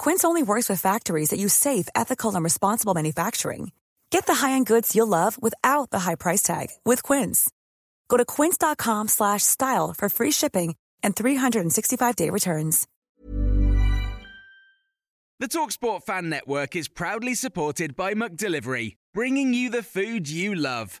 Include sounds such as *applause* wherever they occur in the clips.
Quince only works with factories that use safe, ethical, and responsible manufacturing. Get the high-end goods you'll love without the high price tag with Quince. Go to quince.com/style for free shipping and 365-day returns. The Talksport Fan Network is proudly supported by McDelivery, bringing you the food you love.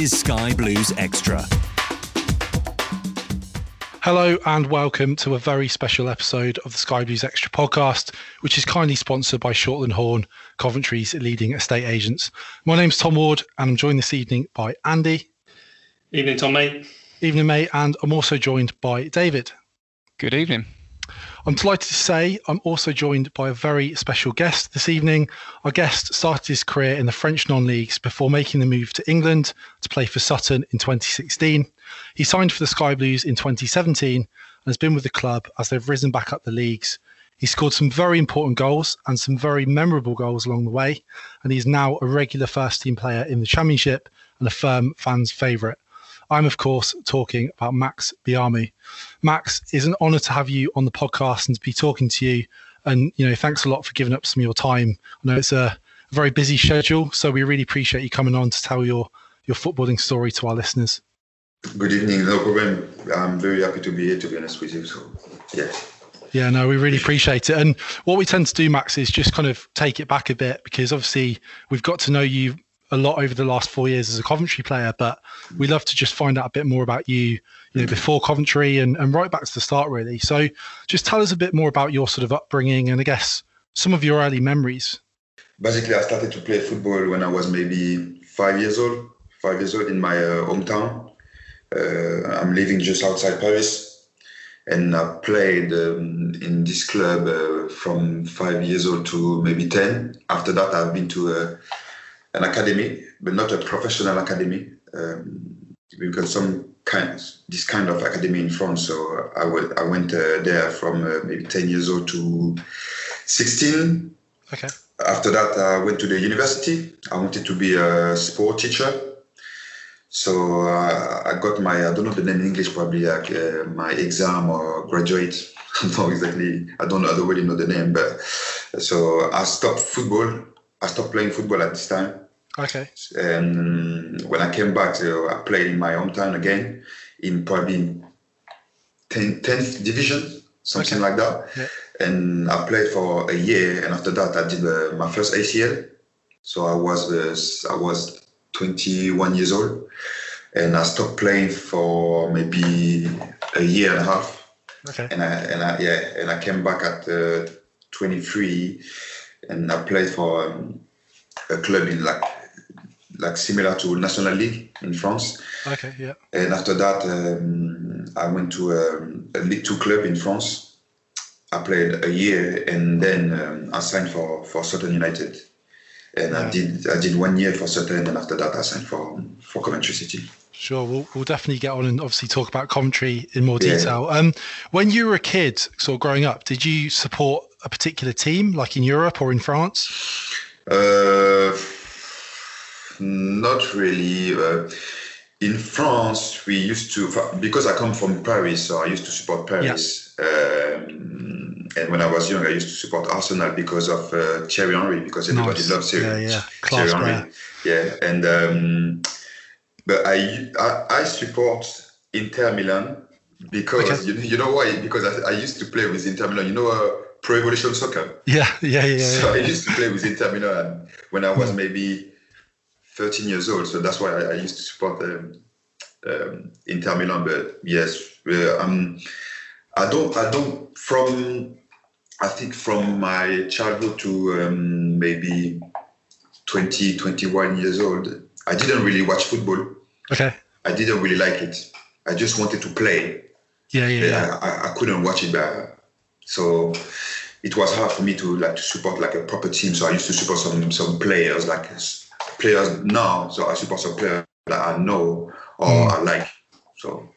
is Sky Blues Extra. Hello and welcome to a very special episode of the Sky Blues Extra podcast, which is kindly sponsored by Shortland Horn, Coventry's leading estate agents. My name's Tom Ward and I'm joined this evening by Andy. Evening, Tom, mate. Evening, mate. And I'm also joined by David. Good evening. I'm delighted to say I'm also joined by a very special guest this evening. Our guest started his career in the French non leagues before making the move to England to play for Sutton in 2016. He signed for the Sky Blues in 2017 and has been with the club as they've risen back up the leagues. He scored some very important goals and some very memorable goals along the way, and he's now a regular first team player in the Championship and a firm fans' favourite. I'm, of course, talking about Max Biamou. Max, it's an honour to have you on the podcast and to be talking to you. And, you know, thanks a lot for giving up some of your time. I know it's a very busy schedule, so we really appreciate you coming on to tell your, your footballing story to our listeners. Good evening, no problem. I'm very happy to be here, to be honest with you. So, yeah. Yeah, no, we really appreciate it. And what we tend to do, Max, is just kind of take it back a bit because obviously we've got to know you a lot over the last four years as a Coventry player, but we love to just find out a bit more about you, you know, before Coventry and, and right back to the start, really. So just tell us a bit more about your sort of upbringing and I guess some of your early memories. Basically, I started to play football when I was maybe five years old, five years old in my uh, hometown. Uh, I'm living just outside Paris. And I played um, in this club uh, from five years old to maybe 10. After that, I've been to uh, an academy, but not a professional academy, um, because some kind this kind of academy in France. So I went I went uh, there from uh, maybe ten years old to sixteen. Okay. After that, I went to the university. I wanted to be a sport teacher. So uh, I got my I don't know the name in English probably like uh, my exam or graduate. *laughs* I don't know exactly. I don't know. I don't really know the name, but so I stopped football. I stopped playing football at this time. Okay. And when I came back, so I played in my hometown again, in probably 10th, 10th division, something Okay. like that. Yeah. And I played for a year, and after that, I did uh, my first ACL. So I was uh, I was 21 years old, and I stopped playing for maybe a year and a half Okay. and I and I yeah and I came back at uh, 23 and I played for um, a club in like like similar to National League in France Okay. Yeah. and after that um, I went to um, a League Two club in France I played a year and then um, I signed for for Sutton United and I did I did one year for Sutton and after that I signed for for Coventry City Sure, we'll, we'll definitely get on and obviously talk about Coventry in more Yeah. detail. Um, when you were a kid, sort of growing up, did you support a particular team, like in Europe or in France? Uh, Not really. Uh, in France, we used to because I come from Paris, so I used to support Paris. Yeah. Um, and when I was young, I used to support Arsenal because of uh, Thierry Henry, because everybody nice. loves Thierry, yeah, yeah. Class Thierry Henry. Yeah, and um, but I, I, I support Inter Milan because okay. you, you know why? Because I, I, used to play with Inter Milan. You know, uh, Pro Evolution Soccer. Yeah, yeah, yeah. So yeah. I used to play with Inter Milan when I was maybe 13 years old. So that's why I, I used to support um, um, Inter Milan. But yes, um, I don't, I don't from. I think from my childhood to um, maybe 20, 21 years old, I didn't really watch football. Okay. I didn't really like it. I just wanted to play. Yeah, yeah. yeah. I, I, couldn't watch it, but so it was hard for me to like to support like a proper team. So I used to support some some players, like players now. So I support some players that I know or mm. I like. So.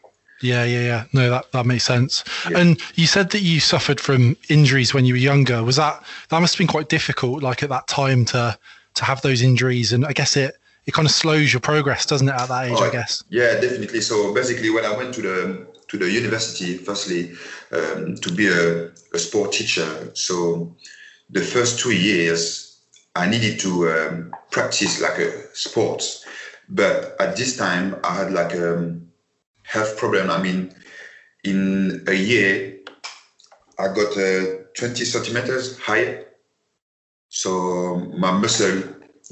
Yeah, yeah, yeah. No, that, that makes sense. Yeah. And you said that you suffered from injuries when you were younger. Was that that must have been quite difficult, like at that time to to have those injuries? And I guess it it kind of slows your progress, doesn't it, at that age? Oh, I guess. Yeah, definitely. So basically, when I went to the to the university, firstly, um, to be a, a sport teacher. So the first two years, I needed to um, practice like a sports, but at this time, I had like a um, health problem. I mean, in a year, I got uh, 20 centimeters high. So my muscle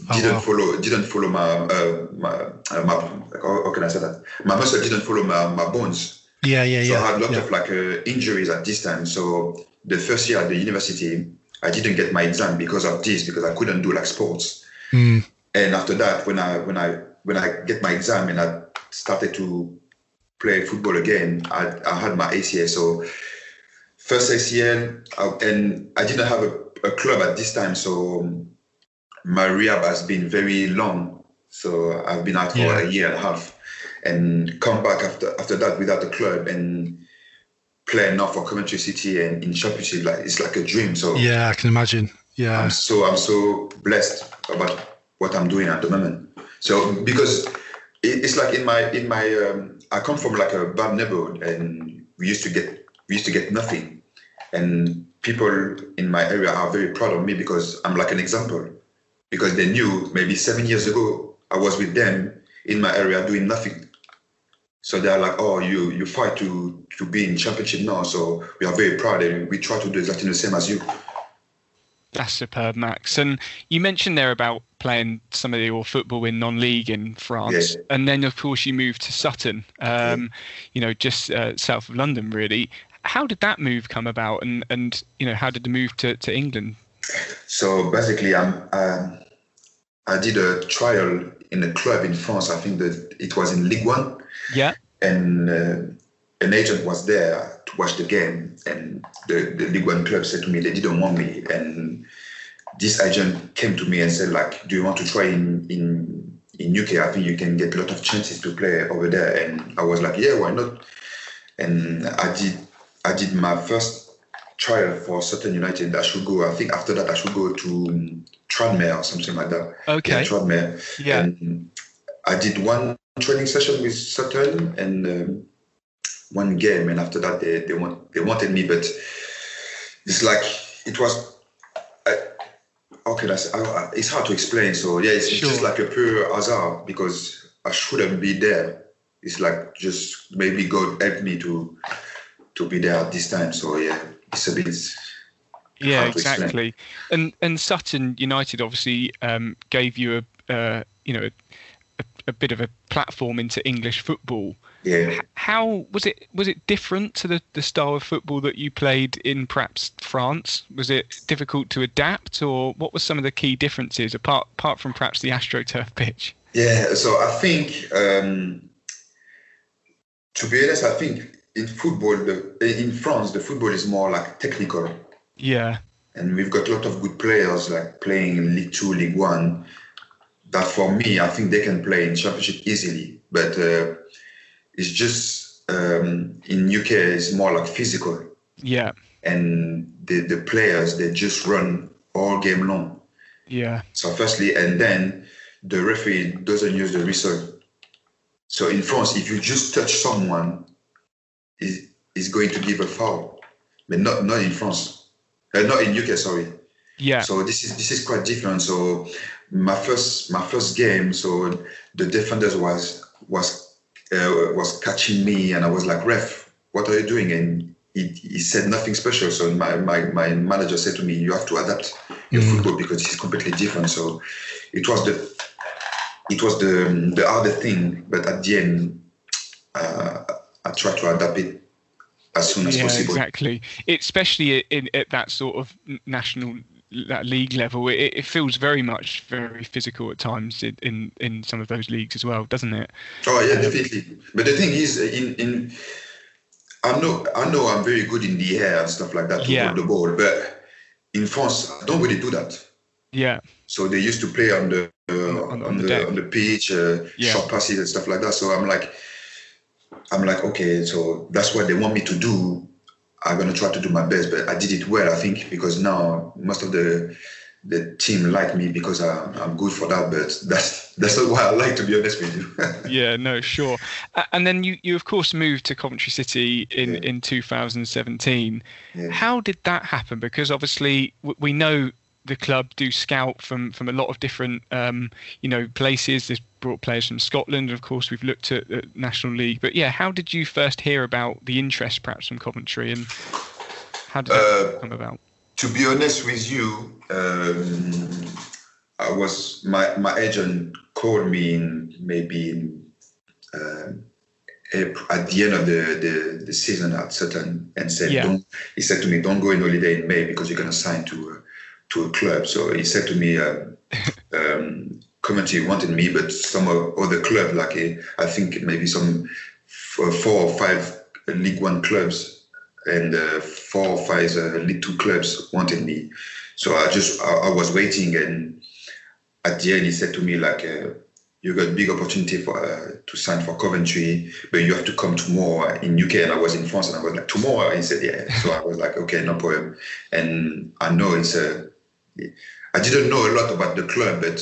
Oh, didn't wow. follow didn't follow my uh, my, uh, my how, how, can I say that my muscle didn't follow my, my bones. Yeah, yeah, so yeah. So I had a lot yeah. of like uh, injuries at this time. So the first year at the university, I didn't get my exam because of this because I couldn't do like sports. Mm. And after that, when I when I when I get my exam and I started to play football again, I, I had my ACL. So first ACL, uh, and I didn't have a, a club at this time, so my rehab has been very long. So I've been out for yeah. a year and a half and come back after after that without a club and play now for Coventry City and in championship like it's like a dream. So yeah, I can imagine. Yeah. I'm so I'm so blessed about what I'm doing at the moment. So because it's like in my in my um, I come from like a bad neighborhood and we used to get we used to get nothing and people in my area are very proud of me because I'm like an example because they knew maybe seven years ago I was with them in my area doing nothing. So they're like, oh, you you fight to to be in championship now. So we are very proud and we try to do exactly the same as you. That's superb, Max. And you mentioned there about playing some of your football in non-league in France, yeah. and then of course you moved to Sutton, um, yeah. you know, just uh, south of London, really. How did that move come about, and and you know, how did the move to, to England so basically, I'm, um, I did a trial in a club in France. I think that it was in League One. Yeah. And uh, an agent was there to watch the game, and the, the Ligue One club said to me they didn't want me, and this agent came to me and said like, "Do you want to try in in in UK? I think you can get a lot of chances to play over there." And I was like, "Yeah, why not?" And I did I did my first trial for Sutton United. I should go. I think after that I should go to Tranmere or something like that. Okay. Yeah, Tranmere. Yeah. And I did one training session with Sutton and um, one game, and after that they they want they wanted me, but it's like it was. Okay, that's it's hard to explain. So yeah, it's sure. just like a pure hazard because I shouldn't be there. It's like just maybe God helped me to to be there at this time. So yeah, it's a bit. Yeah, exactly. And and Sutton United obviously um, gave you a uh, you know a, bit of a platform into English football. Yeah. How was it? Was it different to the, the style of football that you played in perhaps France? Was it difficult to adapt, or what were some of the key differences apart apart from perhaps the AstroTurf pitch? Yeah. So I think, um, to be honest, I think in football, the, in France, the football is more like technical. Yeah. And we've got a lot of good players like playing in League Two, League One. That for me, I think they can play in Championship easily. But uh, it's just um, in UK, it's more like physical. Yeah. And the the players they just run all game long. Yeah. So firstly, and then the referee doesn't use the whistle. So in France, if you just touch someone, is is going to give a foul, but not not in France, uh, not in UK. Sorry. Yeah. So this is this is quite different. So my first my first game, so the defenders was was uh, was catching me, and I was like, ref, what are you doing? And he, he said nothing special. So my, my, my manager said to me, you have to adapt your mm. football because it's completely different. So it was the it was the the harder thing, but at the end, uh, I tried to adapt it as soon as yeah, possible. Exactly, especially in, at that sort of national that league level, it, it, feels very much very physical at times in, in, in some of those leagues as well, doesn't it? Oh yeah, um, definitely. But the thing is, in in I know I know I'm very good in the air and stuff like that to yeah. hold the ball, but in France I don't really do that. Yeah. So they used to play on the uh, on, on, on, the, the on the pitch, uh, yeah. short passes and stuff like that. So I'm like, I'm like, okay, so that's what they want me to do. I'm gonna try to do my best, but I did it well, I think, because now most of the the team like me because I'm, I'm good for that. But that's that's not why I like to be honest with you. *laughs* yeah, no, sure. And then you you of course moved to Coventry City in yeah. in 2017. Yeah. How did that happen? Because obviously we know the club do scout from from a lot of different um, you know places. They've brought players from Scotland, of course. We've looked at the National League, but yeah, how did you first hear about the interest, perhaps from Coventry, and how did that uh, come about? To be honest with you, um, I was my my agent called me in maybe in, uh, at the end of the, the, the season at Sutton and said, yeah. don't, he said to me, don't go in holiday in May because you're going to sign to uh, to a club. So he said to me, uh, *laughs* um, Coventry wanted me, but some other club, like a, I think maybe some four or five League One clubs and uh, four or five uh, League Two clubs wanted me. So I just I, I, was waiting, and at the end he said to me like, uh, "You got big opportunity for uh, to sign for Coventry, but you have to come tomorrow in UK." And I was in France, and I was like, "Tomorrow?" He said, "Yeah." So I was like, "Okay, no problem." And I know it's a I didn't know a lot about the club, but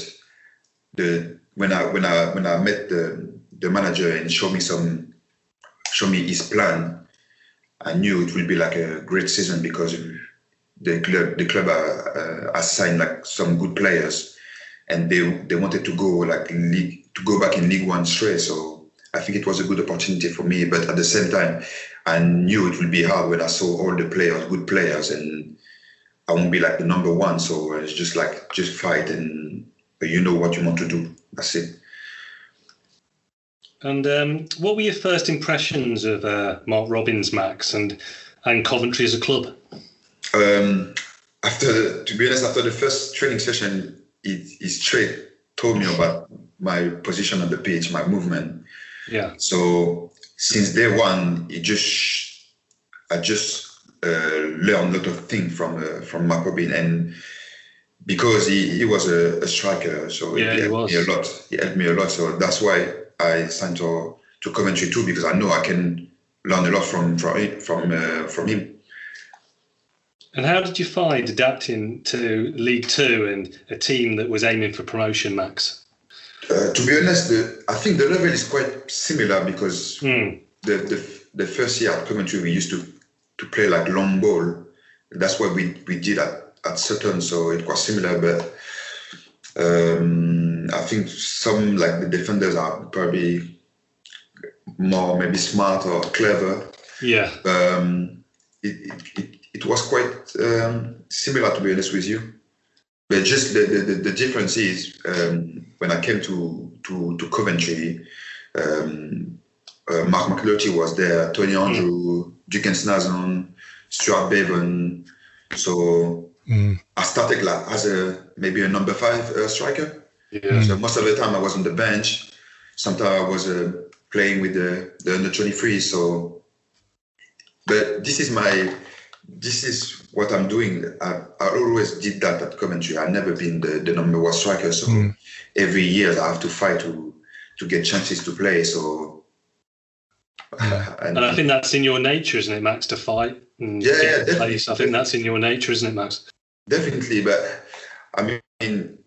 the when I when I when I met the the manager and showed me some show me his plan, I knew it would be like a great season because the club the club uh, assigned like some good players, and they they wanted to go like league to go back in League One straight. So I think it was a good opportunity for me. But at the same time, I knew it would be hard when I saw all the players, good players, and I won't be like the number one. So it's just like just fight and you know what you want to do. That's it. And um, what were your first impressions of uh, Mark Robins, Max, and and Coventry as a club? Um, after, to be honest, after the first training session, he, he straight told me about my position on the pitch, my movement. Yeah. So since day one, it just, I just uh, learn a lot of things from uh, from Mark Robin, and because he, he was a, a striker, so yeah, he, he helped me a lot. He helped me a lot, so that's why I signed to to Coventry too, because I know I can learn a lot from from from uh, from him. And how did you find adapting to League Two and a team that was aiming for promotion, Max? Uh, to be honest, the, I think the level is quite similar because mm. the, the the first year at Coventry we used to to play like long ball. That's what we, we did at, at Sutton, so it was similar, but um, I think some like the defenders are probably more maybe smart or clever. Yeah. Um, it, it, it, was quite um, similar to be honest with you. But just the, the, the difference is um, when I came to, to, to Coventry, um, uh, Marc McNulty was there, Tony. Andreu, mm. Duckens Nazon, Stuart Beavon. So mm. I started like as a maybe a number five uh, striker. Yeah. So most of the time I was on the bench. Sometimes I was uh, playing with the, the under 23. So, but this is my this is what I'm doing. I, I always did that at Coventry. I've never been the, the number one striker. So mm. every year I have to fight to to get chances to play. So *laughs* and, and, I think that's in your nature, isn't it, Max, to fight and yeah, yeah, place. I think that's in your nature, isn't it, Max? Definitely, but I mean,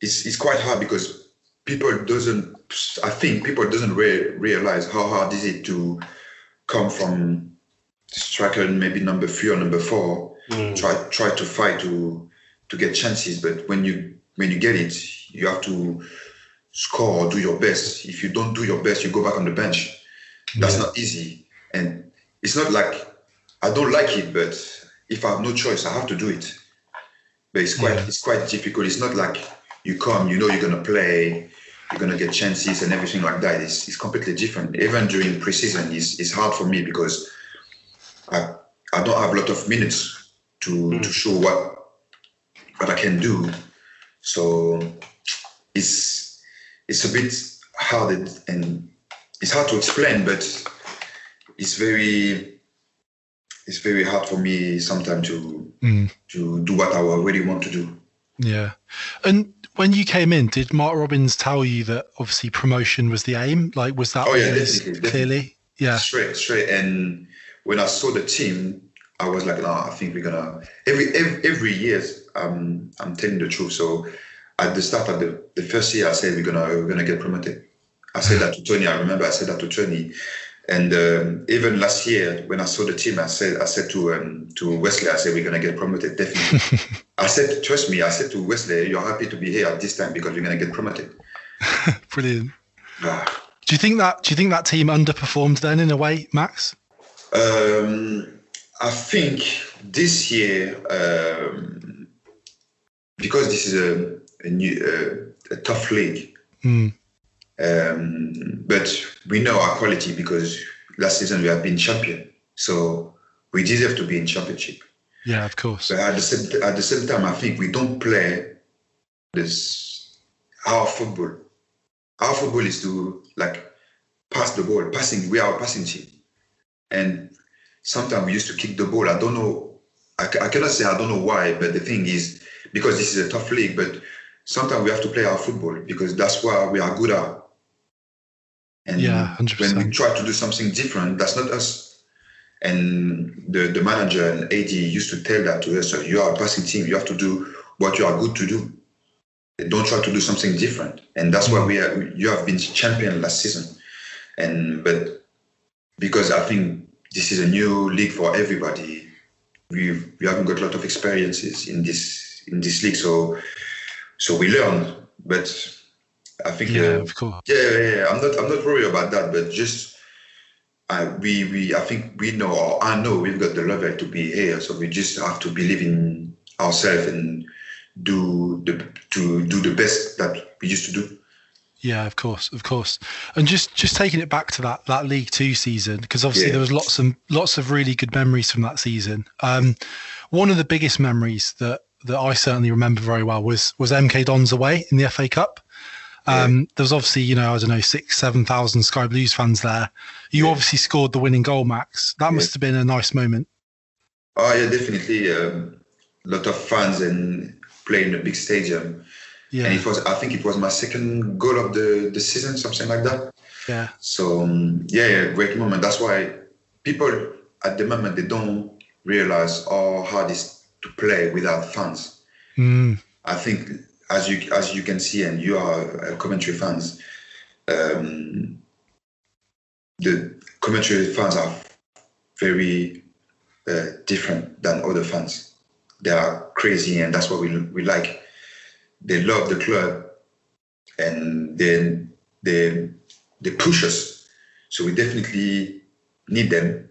it's it's quite hard because people doesn't. I think people doesn't re- realize how hard is it to come from striker maybe number three or number four, mm. try try to fight to to get chances. But when you when you get it, you have to score, or do your best. If you don't do your best, you go back on the bench. That's yeah. not easy, and it's not like I don't like it, but if I have no choice, I have to do it. But it's quite yeah. it's quite difficult. It's not like you come, you know you're gonna play, you're gonna get chances and everything like that. It's, it's completely different. Even during preseason, it's, it's hard for me because I I don't have a lot of minutes to mm. to show what what I can do. So it's it's a bit hard and it's hard to explain, but it's very it's very hard for me sometimes to mm. to do what I really want to do. Yeah, and when you came in, did Mark Robins tell you that obviously promotion was the aim? Like, was that oh, yeah, definitely, clearly? Yeah, straight, straight. And when I saw the team, I was like, no, I think we're gonna every every, every year. Um, I'm telling the truth. So at the start of the, the first year, I said we're gonna we're gonna get promoted. I said that to Tony. I remember I said that to Tony. And um, even last year, when I saw the team, I said I said to um, to Wesley, I said we're gonna get promoted definitely. *laughs* I said, trust me, I said to Wesley, you're happy to be here at this time because we're gonna get promoted. *laughs* Brilliant. Ah. Do you think that do you think that team underperformed then in a way, Max? Um, I think this year, um, because this is a, a new uh, a tough league. Mm. Um, but we know our quality because last season we have been champion, so we deserve to be in championship. Yeah, of course. But at the same at the same time, I think we don't play this our football. Our football is to like pass the ball, passing. We are a passing team, and sometimes we used to kick the ball. I don't know. I, I cannot say I don't know why, but the thing is because this is a tough league, but sometimes we have to play our football because that's what we are good at. And yeah, 100%. when we try to do something different, that's not us. And the, the manager and AD used to tell that to us. So you are a passing team. You have to do what you are good to do. Don't try to do something different. And that's why hmm. we are, you have been champion last season. And but because I think this is a new league for everybody, we we haven't got a lot of experiences in this in this league. So so we learn. But I think yeah, uh, of course. Yeah, yeah, yeah, I'm not I'm not worried about that, but just uh, we we I think we know or I know we've got the level to be here, so we just have to believe in ourselves and do the to do the best that we used to do. Yeah, of course, of course. And just just taking it back to that that League Two season, because obviously yeah. there was lots and lots of really good memories from that season. Um, one of the biggest memories that that I certainly remember very well was was MK Dons away in the FA Cup. Um, yeah. There was obviously, you know, I don't know, six, seven thousand Sky Blues fans there. You yeah. obviously scored the winning goal, Max. That yeah. must have been a nice moment. Oh yeah, definitely. A um, lot of fans and playing a big stadium. Yeah. And it was, I think, it was my second goal of the the season, something like that. Yeah. So um, yeah, yeah, great moment. That's why people at the moment they don't realize how hard it is to play without fans. Mm. I think as you as you can see, and you are uh, fans, um, the Coventry fans are very uh, different than other fans. They are crazy, and that's what we we like. They love the club, and they they they push us. So we definitely need them.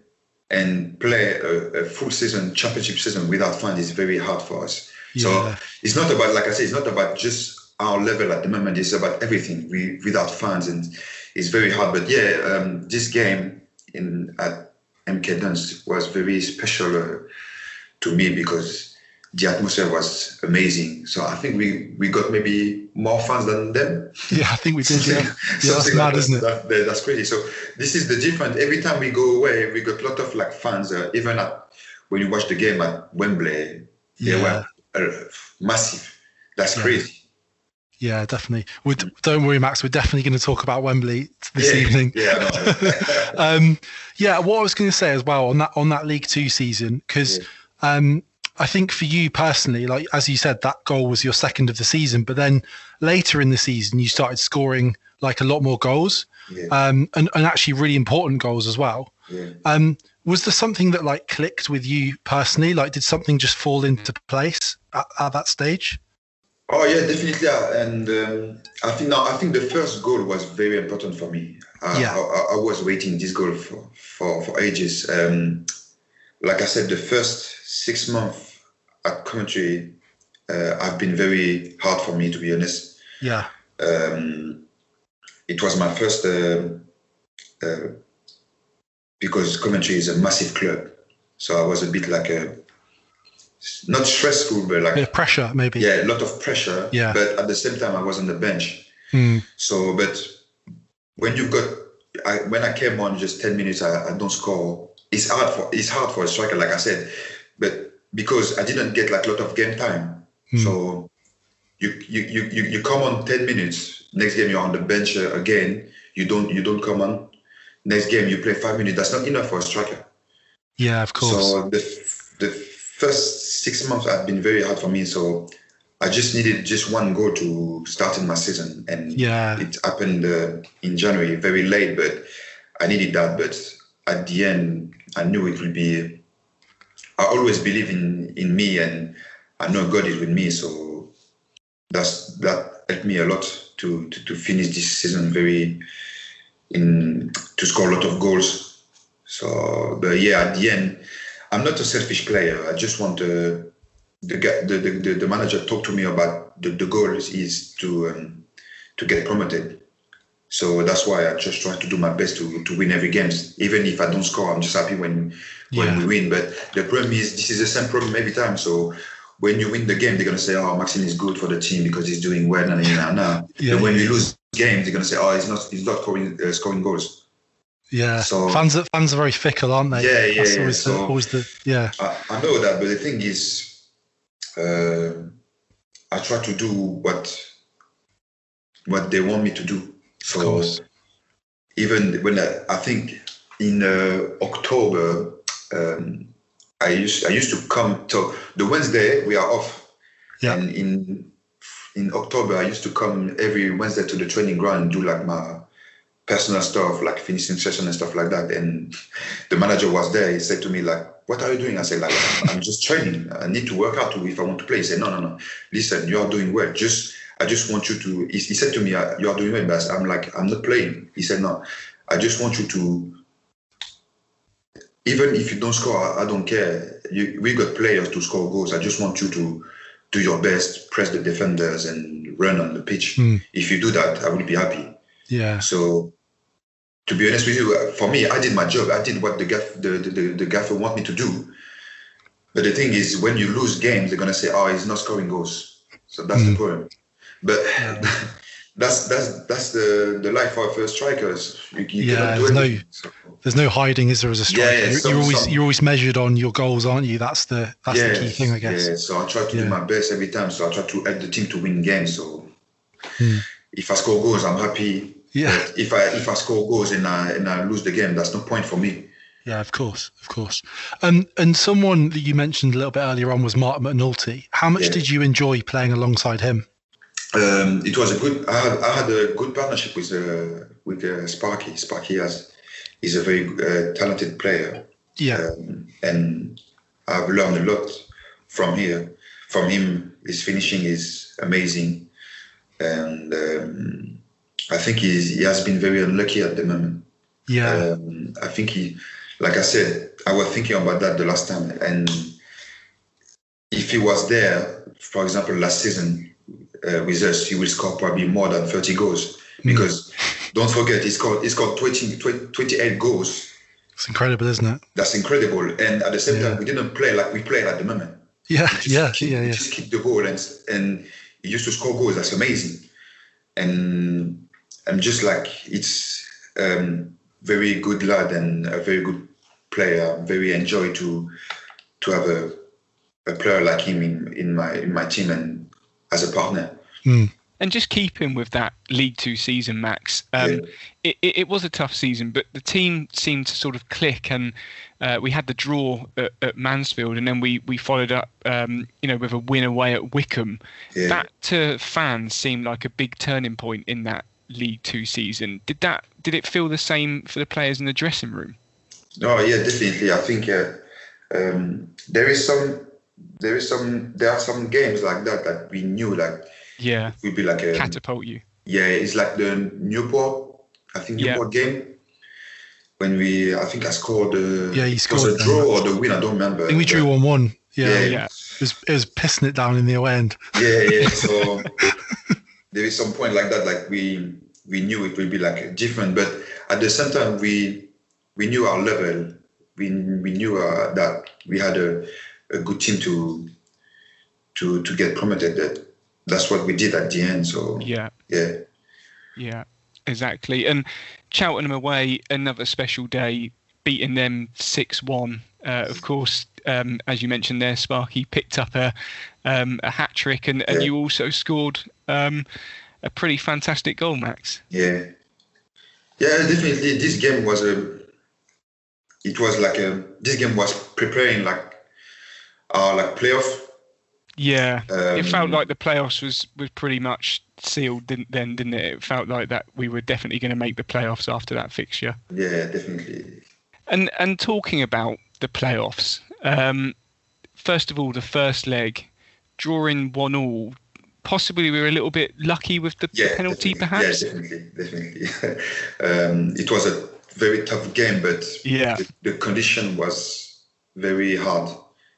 And play a, a full season, championship season without fans is very hard for us. Yeah. So it's not about, like I said, it's not about just our level at the moment. It's about everything. We without fans, and it's very hard. But yeah, um, this game in at MK Dons was very special uh, to me because the atmosphere was amazing. So I think we we got maybe more fans than them. *laughs* Yeah, I think we did. Yeah, yeah that's mad, isn't it? That, that, that's crazy. So this is the difference. Every time we go away, we got a lot of like fans. Uh, even at when you watch the game at Wembley, yeah. they were massive. That's yeah. crazy. Yeah, definitely. We're, don't worry, Max. We're definitely going to talk about Wembley this yeah, evening. Yeah, *laughs* *laughs* um, yeah. What I was going to say as well on that on that League Two season, because yeah. um, I think for you personally, like as you said, that goal was your second of the season, but then later in the season you started scoring like a lot more goals, Yeah. um, and, and actually really important goals as well. Yeah. Um, was there something that like clicked with you personally? Like, did something just fall into place at, at that stage? Oh yeah, definitely. And um, I think now I think the first goal was very important for me. I, Yeah. I, I- I was waiting this goal for for, for ages. Um, like I said, the first six months at Coventry uh, have been very hard for me to be honest. Yeah, Um, it was my first uh, uh, because Coventry is a massive club, so I was a bit like a not stressful, but like pressure maybe. yeah, a lot of pressure. Yeah. But at the same time, I was on the bench. Mm, So, but when you've got, I, when I came on just ten minutes, I, I don't score. It's hard for it's hard for a striker, like I said, but because I didn't get like a lot of game time, so you you, you you you come on ten minutes. Next game you're on the bench uh, again. You don't you don't come on. Next game you play five minutes. That's not enough for a striker. yeah, of course. So the the first six months have been very hard for me. So I just needed just one goal to start in my season, and Yeah. it happened uh, in January, very late, but I needed that. But at the end, I knew it would be. I always believe in in me, and I know God is with me. So that's that helped me a lot to to, to finish this season very in to score a lot of goals. So, but yeah, at the end, I'm not a selfish player. I just want the the the, the, the, manager talk to me about the, the goal is, to um, to get promoted. So that's why I just try to do my best to, to win every game. Even if I don't score, I'm just happy when when Yeah. we win. But the problem is this is the same problem every time. So when you win the game, they're gonna say, "Oh, Maxime is good for the team because he's doing well." And nah, nah. Yeah, But when we lose games, they're gonna say, "Oh, he's not he's not scoring uh, scoring goals." yeah, so- fans are fans are very fickle, aren't they? Yeah, yeah, That's yeah. always, the, So- always the yeah. I, I know that, but the thing is, uh, I try to do what what they want me to do. So course. even when I, I think in uh, October, um, I used I used to come to the Wednesday we are off, Yeah. and in in October I used to come every Wednesday to the training ground and do like my personal stuff, like finishing session and stuff like that. And the manager was there. He said to me like, "What are you doing?" I said like, "I'm just training. I need to work out if I want to play." He said, "No, no, no. Listen, you are doing well. Just I just want you to." He, he said to me, "Uh, "You are doing well, but I'm like, I'm not playing." He said, "No, I just want you to." Even if you don't score, I, I don't care. You, we got players to score goals. I just want you to do your best, press the defenders, and run on the pitch. Hmm. If you do that, I will be happy. Yeah, So, to be honest with you, uh, for me, I did my job. I did what the gaff, the, the, the, the gaffer want me to do. But the thing is, when you lose games, they're gonna say, "Oh, he's not scoring goals." So that's the problem. But *laughs* that's that's that's the the life of a strikers. You, you Yeah, there's no-. So, there's no hiding, is there? As a striker, Yeah, yeah, you're, always you're always measured on your goals, aren't you? That's the that's yeah, the key thing, I guess. Yeah, so I try to do my best every time. So I try to help the team to win games. So Hmm. if I score goals, I'm happy. Yeah. But if I if I score goals and I and I lose the game, that's no point for me. Yeah, of course, of course. Um, and someone that you mentioned a little bit earlier on was Martin McNulty. How much did you enjoy playing alongside him? Um, it was a good. I had, I had a good partnership with uh, with uh, Sparky. Sparky has is a very uh, talented player, Yeah, um, and I've learned a lot from here. From him, his finishing is amazing, and um, I think he's, he has been very unlucky at the moment. yeah, Um, I think he, like I said, I was thinking about that the last time, and if he was there, for example, last season uh, with us, he will score probably more than 30 goals because don't forget he scored he scored 20, 20 28 goals. it's incredible, isn't it? That's incredible, and at the same Yeah. time, we didn't play like we play at the moment. Yeah, yeah, yeah, yeah. Just kick the ball and and he used to score goals. That's amazing, and I'm just like it's um, very good lad and a very good player. Very enjoy to to have a, a player like him in, in my in my team and as a partner. Mm. And just keeping with that League Two season, Max, um, yeah. it, it, it, was a tough season, but the team seemed to sort of click, and uh, we had the draw at, at, Mansfield, and then we we followed up, um, you know, with a win away at Wycombe. Yeah. That to fans seemed like a big turning point in that League Two season. Did that? Did it feel the same for the players in the dressing room? Oh yeah, definitely. I think uh, um, there is some, there is some, there are some games like that that we knew like yeah would be like a catapult you. Yeah, it's like the Newport, I think Newport yeah. game when we, I think I scored. Uh, yeah, he scored. Was a draw or the win? I don't remember. I think we drew one one. Yeah, yeah, yeah. It was, it was pissing it down in the end. Yeah, yeah. *laughs* So there is some point like that, like we we knew it would be like different, but at the same time we we knew our level. We we knew uh, that we had a, a good team to to to get promoted. That that's what we did at the end. So yeah, yeah, yeah, exactly. And Cheltenham away, another special day, beating them six one. Uh, of course, um, as you mentioned there, Sparky picked up a um, a hat trick, and, and yeah. you also scored um, a pretty fantastic goal, Max. Yeah, yeah, definitely. This game was a. It was like a. This game was preparing like our like playoff. Yeah, um, it felt like the playoffs was was pretty much sealed didn't, then, didn't it? It felt like that we were definitely going to make the playoffs after that fixture. Yeah, definitely. And and talking about the playoffs, um, first of all, the first leg, drawing one all possibly we were a little bit lucky with the yeah, penalty, perhaps. Yeah, definitely, definitely. *laughs* um, it was a very tough game, but yeah, the, the, condition was very hard.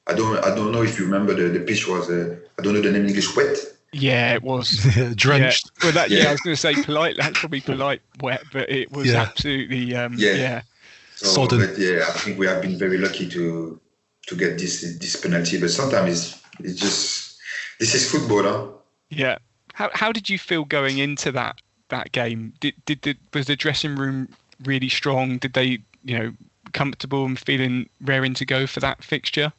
I don't, I don't know if you remember the, the pitch was, uh, I don't know the name in English, wet. Yeah, it was *laughs* drenched. Yeah. Well, that, yeah. yeah. I was going to say *laughs* polite. That's probably polite wet, but it was yeah. absolutely um, yeah. yeah. So, Sodden. But yeah, I think we have been very lucky to to get this this penalty. But sometimes it's it's just this is football, huh? Yeah. How how did you feel going into that that game? Did did the, was the dressing room really strong? Did they you know comfortable and feeling raring to go for that fixture?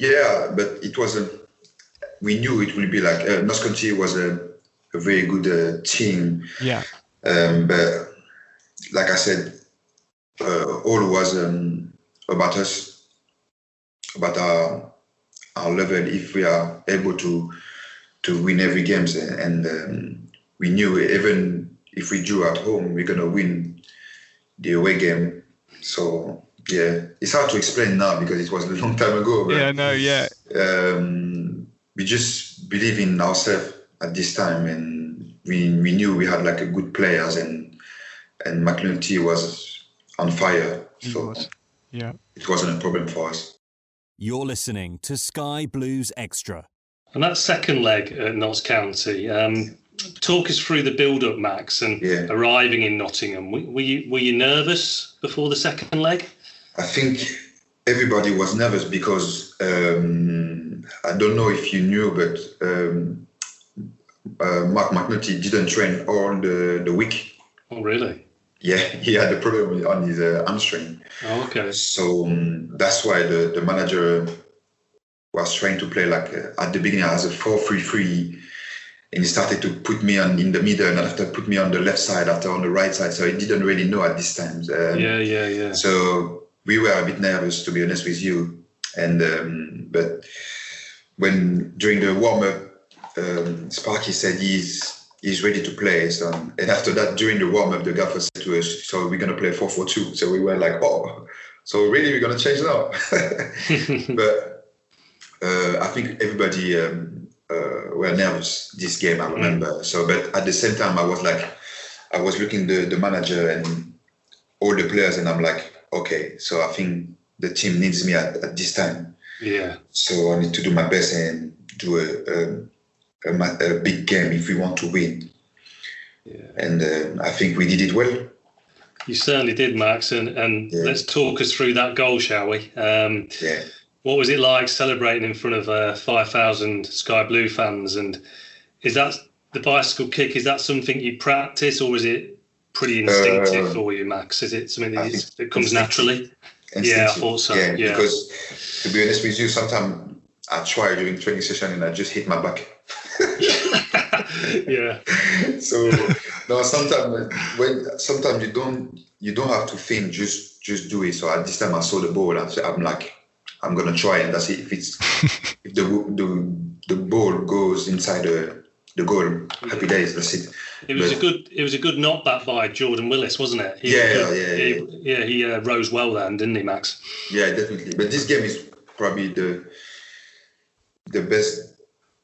Yeah, but it was a. We knew it would be like uh, Notts County was a, a very good uh, team. Yeah. Um, but like I said, uh, all was um, about us, about our our level. If we are able to to win every game. And um, we knew even if we drew at home, we're gonna win the away game. So yeah, it's hard to explain now because it was a long time ago. yeah, no, yeah. Um, we just believe in ourselves at this time, and we we knew we had like a good players, and and McNulty was on fire. So was. yeah, it wasn't a problem for us. You're listening to Sky Blues Extra. And that second leg at Notts County, um, talk us through the build-up, Max, and yeah. arriving in Nottingham. Were you were you nervous before the second leg? I think everybody was nervous because um, I don't know if you knew, but um, uh, Marc McNulty didn't train all the, the week. Oh, really? Yeah, *laughs* he had a problem on his uh, hamstring. Oh, okay. So um, that's why the, the manager was trying to play like uh, at the beginning as a 4-3-3 and he started to put me on in the middle and after put me on the left side after on the right side so he didn't really know at this time um, yeah yeah yeah so we were a bit nervous to be honest with you and um, but when during the warm-up um, Sparky said he's he's ready to play so and after that during the warm-up the gaffer said to us so we're going to play 4-4-2 so we were like oh so really we're going to change now *laughs* *laughs* but uh, I think everybody um, uh, were nervous this game. I mm. remember. Mm. So, but at the same time, I was like, I was looking the the manager and all the players, and I'm like, okay, so I think the team needs me at, at this time. Yeah. So I need to do my best and do a, a, a, a big game if we want to win. Yeah. And uh, I think we did it well. You certainly did, Max. And, and yeah. let's talk us through that goal, shall we? Um, yeah what was it like celebrating in front of uh, 5,000 Sky Blue fans? And is that the bicycle kick? Is that something you practice, or is it pretty instinctive uh, for you, Max? Is it something that, is, that comes naturally? Yeah, I thought so. Yeah, yeah, because to be honest with you, sometimes I try during training session and I just hit my back. *laughs* yeah. *laughs* So no, sometimes when sometimes you don't you don't have to think, just just do it. So at this time I saw the ball, and I'm like, I'm gonna try, and that's it. If it's *laughs* if the the the ball goes inside the the goal, happy days. That's it. It was but, a good. It was a good knockback by Jordan Willis, wasn't it? He, yeah, yeah, yeah, he, yeah. He uh, rose well then, didn't he, Max? Yeah, definitely. But this game is probably the the best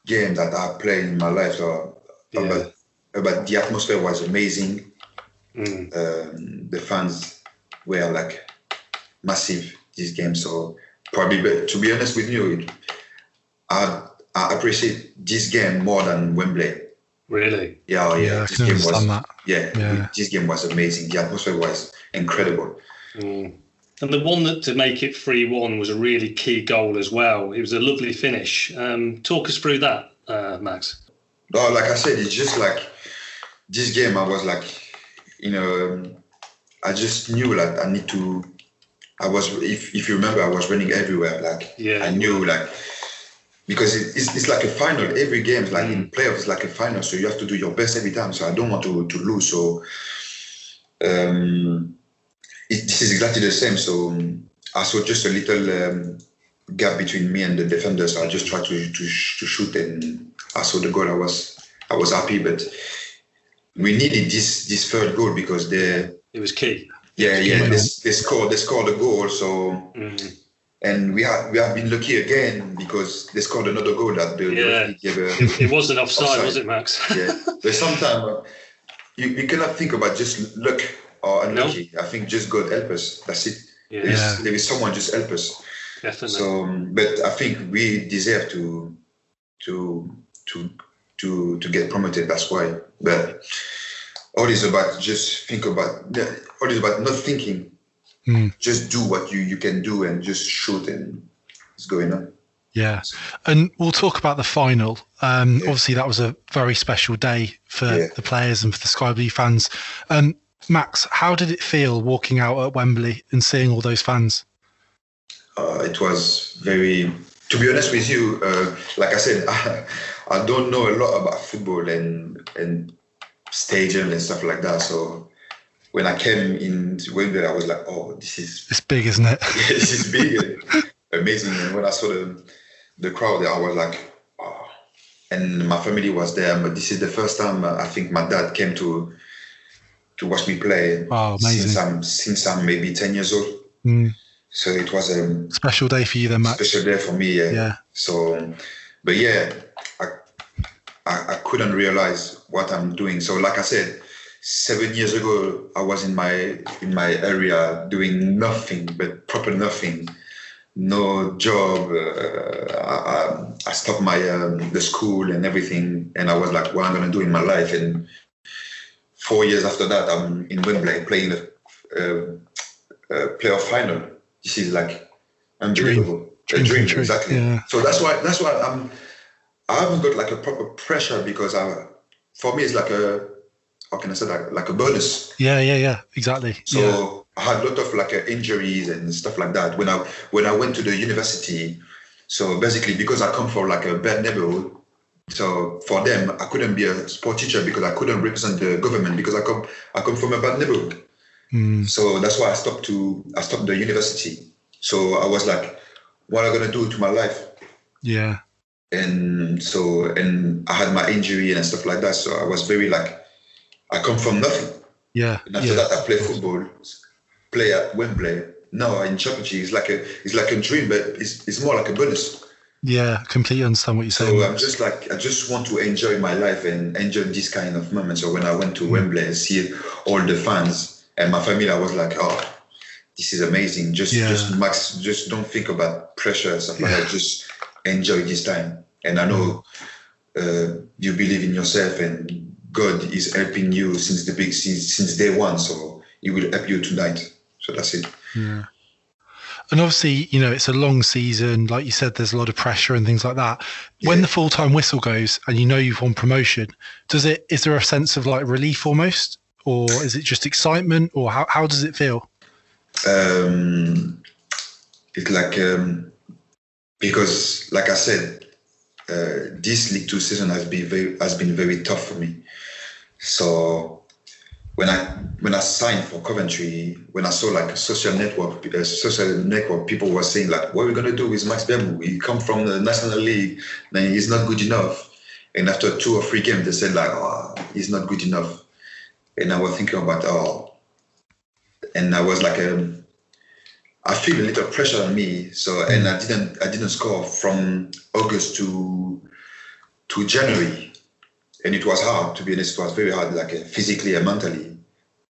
game that I played in my life. So, yeah. but, but the atmosphere was amazing. Mm. Um, the fans were like massive this game. So probably, but to be honest with you, it, I I appreciate this game more than Wembley. Really? Yeah, oh, yeah. yeah this game was yeah, yeah, This game was amazing. The atmosphere was incredible. Mm. And the one that to make it three one was a really key goal as well. It was a lovely finish. Um, talk us through that, uh, Max. No, like I said, it's just like this game. I was like, you know, I just knew like I need to. I was, if if you remember, I was running everywhere. Like yeah. I knew like because it's, it's like a final. Every game is like mm. in playoffs, like a final. So you have to do your best every time. So I don't want to to lose. So um, it, this is exactly the same. So um, I saw just a little um, gap between me and the defender. So I just tried to, to to shoot, and I saw the goal. I was I was happy, but we needed this this third goal because they it was key. Yeah, yeah. They, they scored they scored a goal. So. Mm and we have we have been lucky again because they scored another goal that the yeah. gave a, *laughs* it wasn't offside, offside, was it, Max? yeah, *laughs* but sometimes uh, you, you cannot think about just luck or unlucky. No. I think just God help us. That's it. Yeah. There, is, there is someone just help us. Definitely. So, but I think we deserve to to to to to get promoted. That's why. But all is about just think about all is about not thinking Mm. Just do what you, you can do and just shoot and it's going on. Yeah. And we'll talk about the final. Um, yeah. Obviously, that was a very special day for yeah. the players and for the Sky Blue fans. Um, Max, how did it feel walking out at Wembley and seeing all those fans? Uh, it was very, to be honest with you, uh, like I said, I, *laughs* I, don't know a lot about football and, and stadium and stuff like that. So when I came into Wembley, I was like, oh, this is it's big, isn't it? yeah, *laughs* this is big, *laughs* amazing. And when I saw the the crowd I was like, oh. And my family was there, but this is the first time uh, I think my dad came to to watch me play. Oh, amazing! Since I'm since I'm maybe ten years old. Mm. So it was a special day for you, then, Max. Special day for me, yeah. Yeah. So, but yeah, I, I, I couldn't realize what I'm doing. So, like I said, seven years ago, I was in my in my area doing nothing but proper nothing, no job. Uh, I, I, stopped my um, the school and everything, and I was like, what am I gonna do in my life? And four years after that, I'm in Wembley playing the uh, uh, playoff final. This is like unbelievable. Dream. A dream, dream exactly. Yeah. So that's why that's why I'm. I haven't got like a proper pressure because I, for me, it's like a how can I say that like a bonus. Yeah, yeah, yeah, exactly. So yeah. I had a lot of like injuries and stuff like that when I when I went to the university. So basically, because I come from like a bad neighborhood, so for them I couldn't be a sport teacher because I couldn't represent the government because I come I come from a bad neighborhood. Mm. So that's why I stopped to I stopped the university. So I was like, what am I gonna do to my life? Yeah. And so and I had my injury and stuff like that. So I was very like I come from nothing. Yeah. And after yeah. that, I play football, play at Wembley. Now in Championship, it's like a it's like a dream, but it's it's more like a bonus. Yeah, completely understand what you're saying. So I'm just like I just want to enjoy my life and enjoy this kind of moment. So when I went to mm. Wembley and see all the fans and my family, I was like, oh, this is amazing. Just yeah. just max, just don't think about pressure stuff yeah. that. Just enjoy this time. And I know uh, you believe in yourself and God is helping you since the big since, since day one. So He will help you tonight. So that's it. Yeah. And obviously, you know, it's a long season. Like you said, there's a lot of pressure and things like that. When the full time whistle goes and you know you've won promotion, does it is there a sense of like relief almost? Or is it just excitement? Or how, how does it feel? Um, it's like um, because like I said, uh, this League Two season has been very has been very tough for me. So when I when I signed for Coventry, when I saw like a social network, because social network people were saying like, what are we gonna do with Max Biamou? He come from the National League, then he's not good enough. And after two or three games, they said like, oh, he's not good enough. And I was thinking about oh, and I was like, um, I feel a little pressure on me. So and I didn't I didn't score from August to to January and it was hard to be honest. It was very hard, like uh, physically and mentally.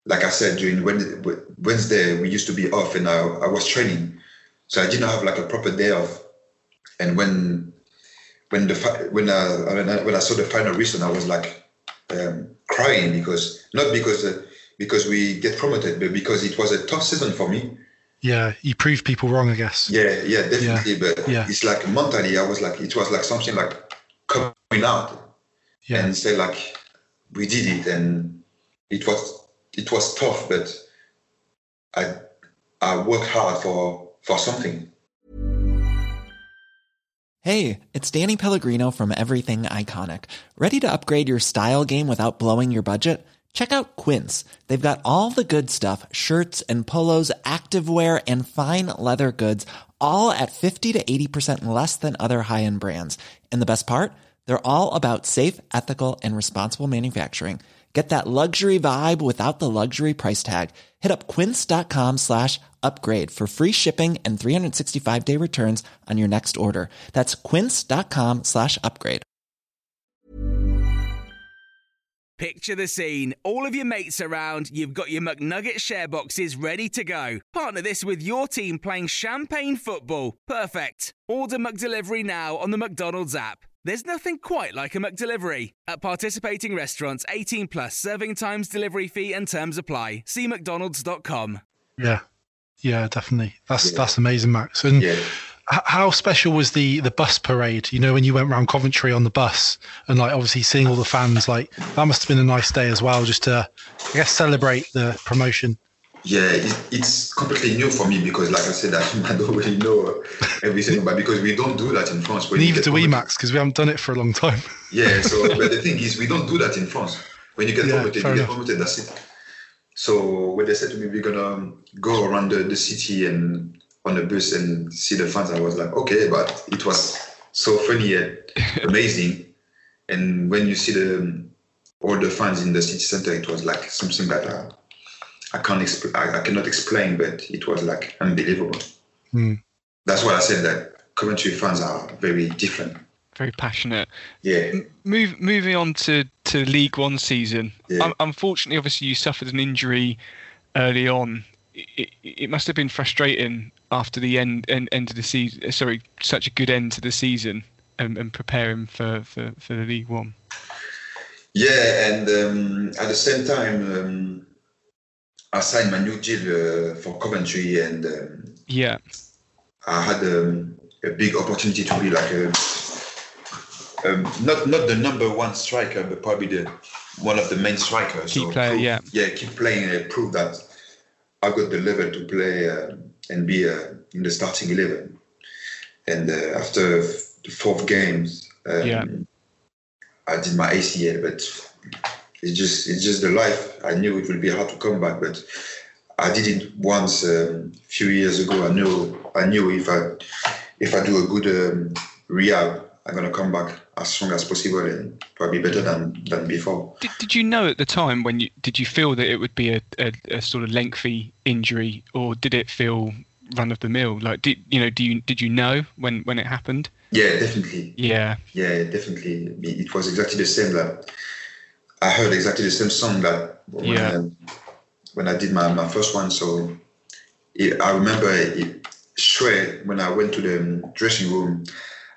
Like I said, during Wednesday we used to be off, and I, I was training, so I didn't have like a proper day off. And when when the when I when I, when I saw the final result, I was like um, crying because not because uh, because we get promoted, but because it was a tough season for me. Yeah, you proved people wrong, I guess. Yeah, yeah, definitely. Yeah. But yeah. it's like mentally, I was like, it was like something like coming out yeah. and say like we did it and it was it was tough but i i worked hard for for something. Hey it's danny pellegrino from everything iconic. Ready to upgrade your style game without blowing your budget? Check out quince. They've got all the good stuff shirts and polos activewear and fine leather goods all at 50 to 80% less than other high-end brands. And the best part they're all about safe, ethical, and responsible manufacturing. Get that luxury vibe without the luxury price tag. Hit up quince.com slash upgrade for free shipping and 365 day returns on your next order. That's quince.com slash upgrade. Picture the scene. All of your mates around, you've got your McNugget share boxes ready to go. Partner this with your team playing champagne football. Perfect. Order McDelivery now on the McDonald's app. There's nothing quite like a McDelivery. At participating restaurants, 18 plus serving times, delivery fee, and terms apply. See McDonald's.com. Yeah, yeah, definitely. That's yeah. that's amazing, Max. And yeah. how special was the the bus parade? You know, when you went around Coventry on the bus, and like obviously seeing all the fans, like that must have been a nice day as well, just to I guess celebrate the promotion. Yeah, it's completely new for me because, like I said, *laughs* I, don't really know everything, but because we don't do that in France. Neither do we, Max, because we haven't done it for a long time. *laughs* yeah, so but the thing is, we don't do that in France. When you get yeah, promoted, you enough. get promoted. That's it. So when they said to me, we're gonna go around the, the city and on the bus and see the fans, I was like, okay, but it was so funny and *laughs* amazing. And when you see the all the fans in the city center, it was like something that. Uh, I can't exp- I, I, cannot explain, but it was like unbelievable. Mm. That's why I said that Coventry fans are very different. Very passionate. Yeah. M- move, moving on to, to League One season. Yeah. Um, unfortunately, obviously, you suffered an injury early on. It, it must have been frustrating after the end, end end of the season. Sorry, such a good end to the season, and, and preparing for, for, for the League One. Yeah, and um, at the same time, um, I signed my new deal uh, for Coventry, and um, yeah, I had um, a big opportunity to be like a um, not not the number one striker, but probably the one of the main strikers. Key so prove, yeah, yeah, keep playing and prove that I got the level to play uh, and be uh, in the starting eleven. And uh, after the fourth games, um, yeah. I did my ACL, but it's just it's just the life. I knew it would be hard to come back, but I did it once um, a few years ago. I knew I knew if I if I do a good um, rehab, I'm gonna come back as strong as possible and probably better than than before. Did, did you know at the time when you did you feel that it would be a, a, a sort of lengthy injury, or did it feel run of the mill? Like, did you know? Do you did you know when when it happened? Yeah, definitely. Yeah. Yeah, definitely. It was exactly the same. That I heard exactly the same song that when, yeah. um, when I did my, my first one. So it, I remember it, straight when I went to the dressing room,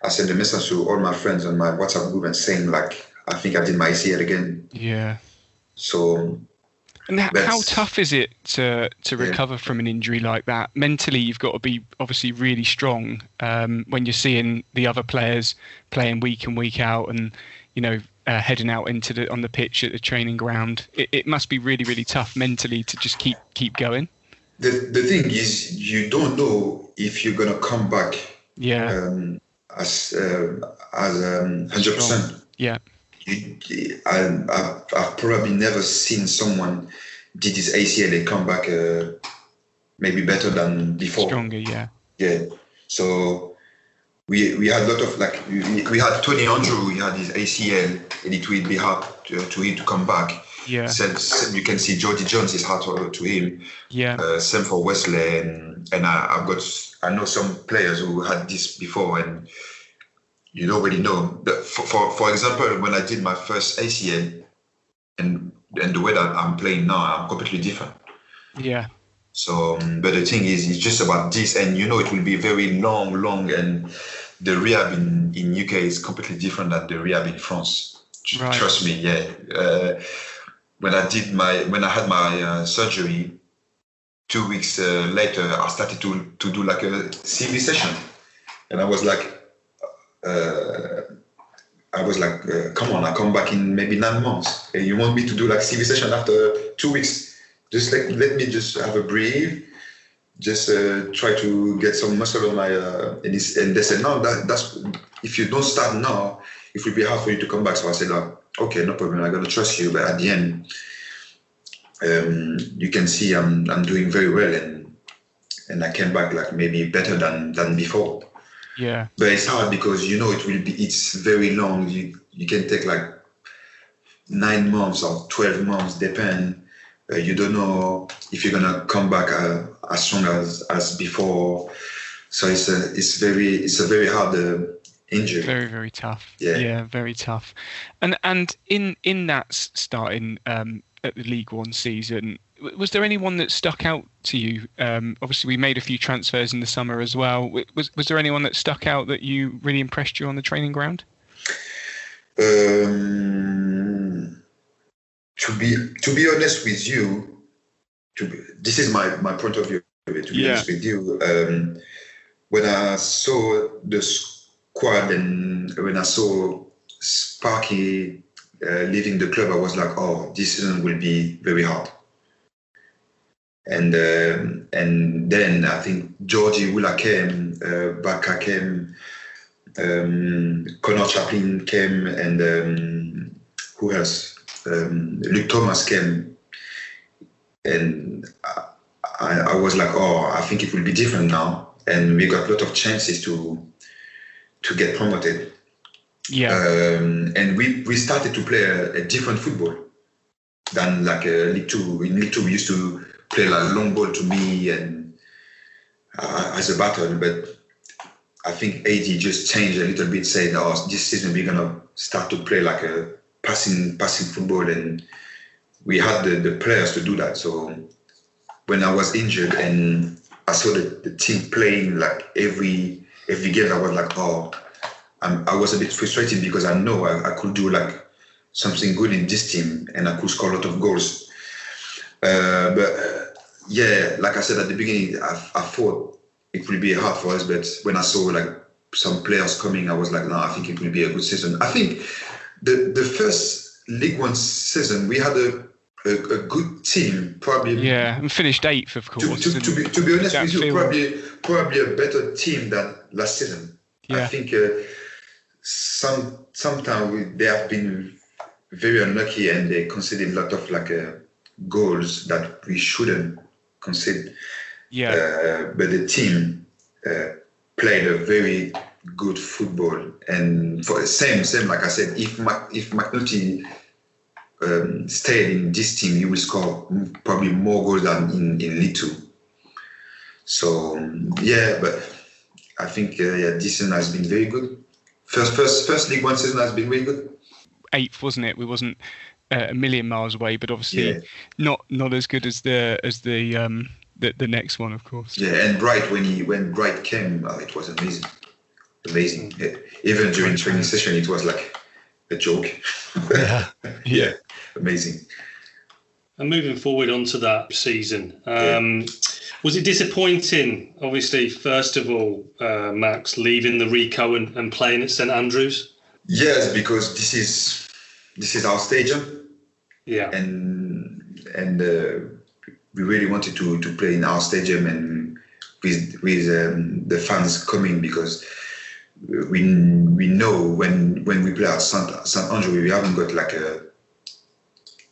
I sent a message to all my friends on my WhatsApp group and saying like, I think I did my ACL again. Yeah. So. And how tough is it to to recover yeah. from an injury like that? Mentally, you've got to be obviously really strong um, when you're seeing the other players playing week in week out, and you know uh, heading out into the on the pitch at the training ground. It, it must be really really tough mentally to just keep keep going. The the thing is, you don't know if you're gonna come back. Yeah. Um, as uh, as um, hundred percent. Yeah. I, I've, I've probably never seen someone did his ACL and come back uh, maybe better than before. Stronger, yeah. Yeah. So we we had a lot of like we, we had Tony Andreu. He had his ACL, and it will be hard to, to him to come back. Yeah. So you can see Jodi Jones is hard to, to him. Yeah. Uh, same for Wesley, and and I, I've got I know some players who had this before, and you don't really know. But for, for for example, when I did my first ACL, and and the way that I'm playing now, I'm completely different. Yeah. So, um, but the thing is, it's just about this, and you know, it will be very long, long, and the rehab in in UK is completely different than the rehab in France. Right. Trust me, yeah. Uh, when I did my when I had my uh, surgery, two weeks uh, later, I started to to do like a CV session, and I was like, uh, I was like, uh, come on, I come back in maybe nine months, and you want me to do like CV session after two weeks? Just like let me just have a breathe, just uh, try to get some muscle on my. Uh, and, and they said no, that, that's if you don't start now, it will be hard for you to come back. So I said, like, okay, no problem, I'm gonna trust you. But at the end, um, you can see I'm I'm doing very well, and and I came back like maybe better than than before. Yeah. But it's hard because you know it will be it's very long. You you can take like nine months or twelve months, depend. Uh, you don't know if you're gonna come back uh, as strong as as before. So it's a it's very it's a very hard uh, injury. Very very tough. Yeah. Yeah, very tough. And and in in that starting um, at the League One season, was there anyone that stuck out to you? Um, obviously, we made a few transfers in the summer as well. Was was there anyone that stuck out that you really impressed you on the training ground? Um, to be to be honest with you, to be, this is my my point of view. To be Yeah. honest with you, um, when I saw the squad and when I saw Sparky uh, leaving the club, I was like, oh, this season will be very hard. And um, and then I think Jordy Hiwula came, uh, Baka came, um, Conor Chaplin came, and um, who else? Um, Luke Thomas came, and I, I was like, oh, I think it will be different now, and we got a lot of chances to to get promoted. Yeah. Um, and we, we started to play a, a different football than like a League Two. In League Two, we used to play like long ball to me and uh, as a battle, but I think AD just changed a little bit, saying, "Oh, this season we're gonna start to play like a passing passing football," and we had the, the players to do that. So when I was injured and I saw the, the team playing like every every game, I was like, "Oh." I'm, I was a bit frustrated because I know I, I could do like something good in this team and I could score a lot of goals. Uh, but uh, yeah, like I said at the beginning, I, I thought it would be hard for us, but when I saw like some players coming, I was like, no, I think it will be a good season. I think the the first League One season we had a a, a good team, probably. Yeah, and finished eighth, of course. to, to, be, to be honest with you, probably probably a better team than last season. I think uh, some sometimes they have been very unlucky and they conceded a lot of like uh, goals that we shouldn't concede. Yeah. Uh, but the team uh, played a very good football and for the same same like I said, if Mac, if McNulty um, stayed in this team, he will score probably more goals than in in League Two. So yeah, but I think uh, yeah, this season has been very good. First, first, first League One season has been very good. eighth, wasn't it? We wasn't uh, a million miles away, but obviously Yeah. not not as good as the as the um the, the next one, of course. Yeah, and Bright when he when Bright came, uh, it was amazing, amazing. Yeah, Even during training session, it was like a joke. Yeah. *laughs* yeah, amazing. And moving forward onto that season, um, was it disappointing? Obviously, first of all, uh, Max leaving the Ricoh and, and playing at St Andrews. Yes, because this is this is our stadium. Yeah. And and uh, we really wanted to to play in our stadium and with with um, the fans coming because we we know when when we play at Saint Saint Andrew, we haven't got like a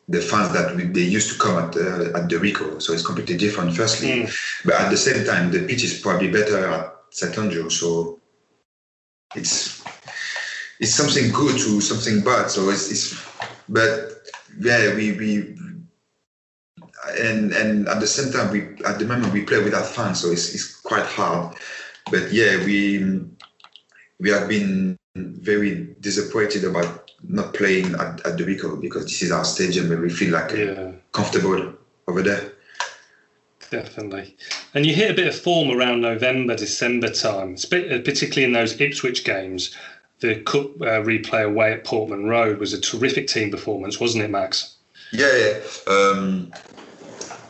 the fans that we, they used to come at uh, at the Ricoh, so it's completely different. Firstly, mm. but at the same time, the pitch is probably better at Saint Andrew, so it's it's something good to something bad. So it's, it's but yeah, we we and and at the same time we at the moment we play without fans, so it's it's quite hard. But yeah, we we have been very disappointed about not playing at, at the Ricoh because this is our stadium and we feel like yeah. comfortable over there. Definitely. And you hit a bit of form around November, December time, particularly in those Ipswich games. The Cup uh, replay away at Portman Road was a terrific team performance, wasn't it, Max? Yeah, yeah. Um,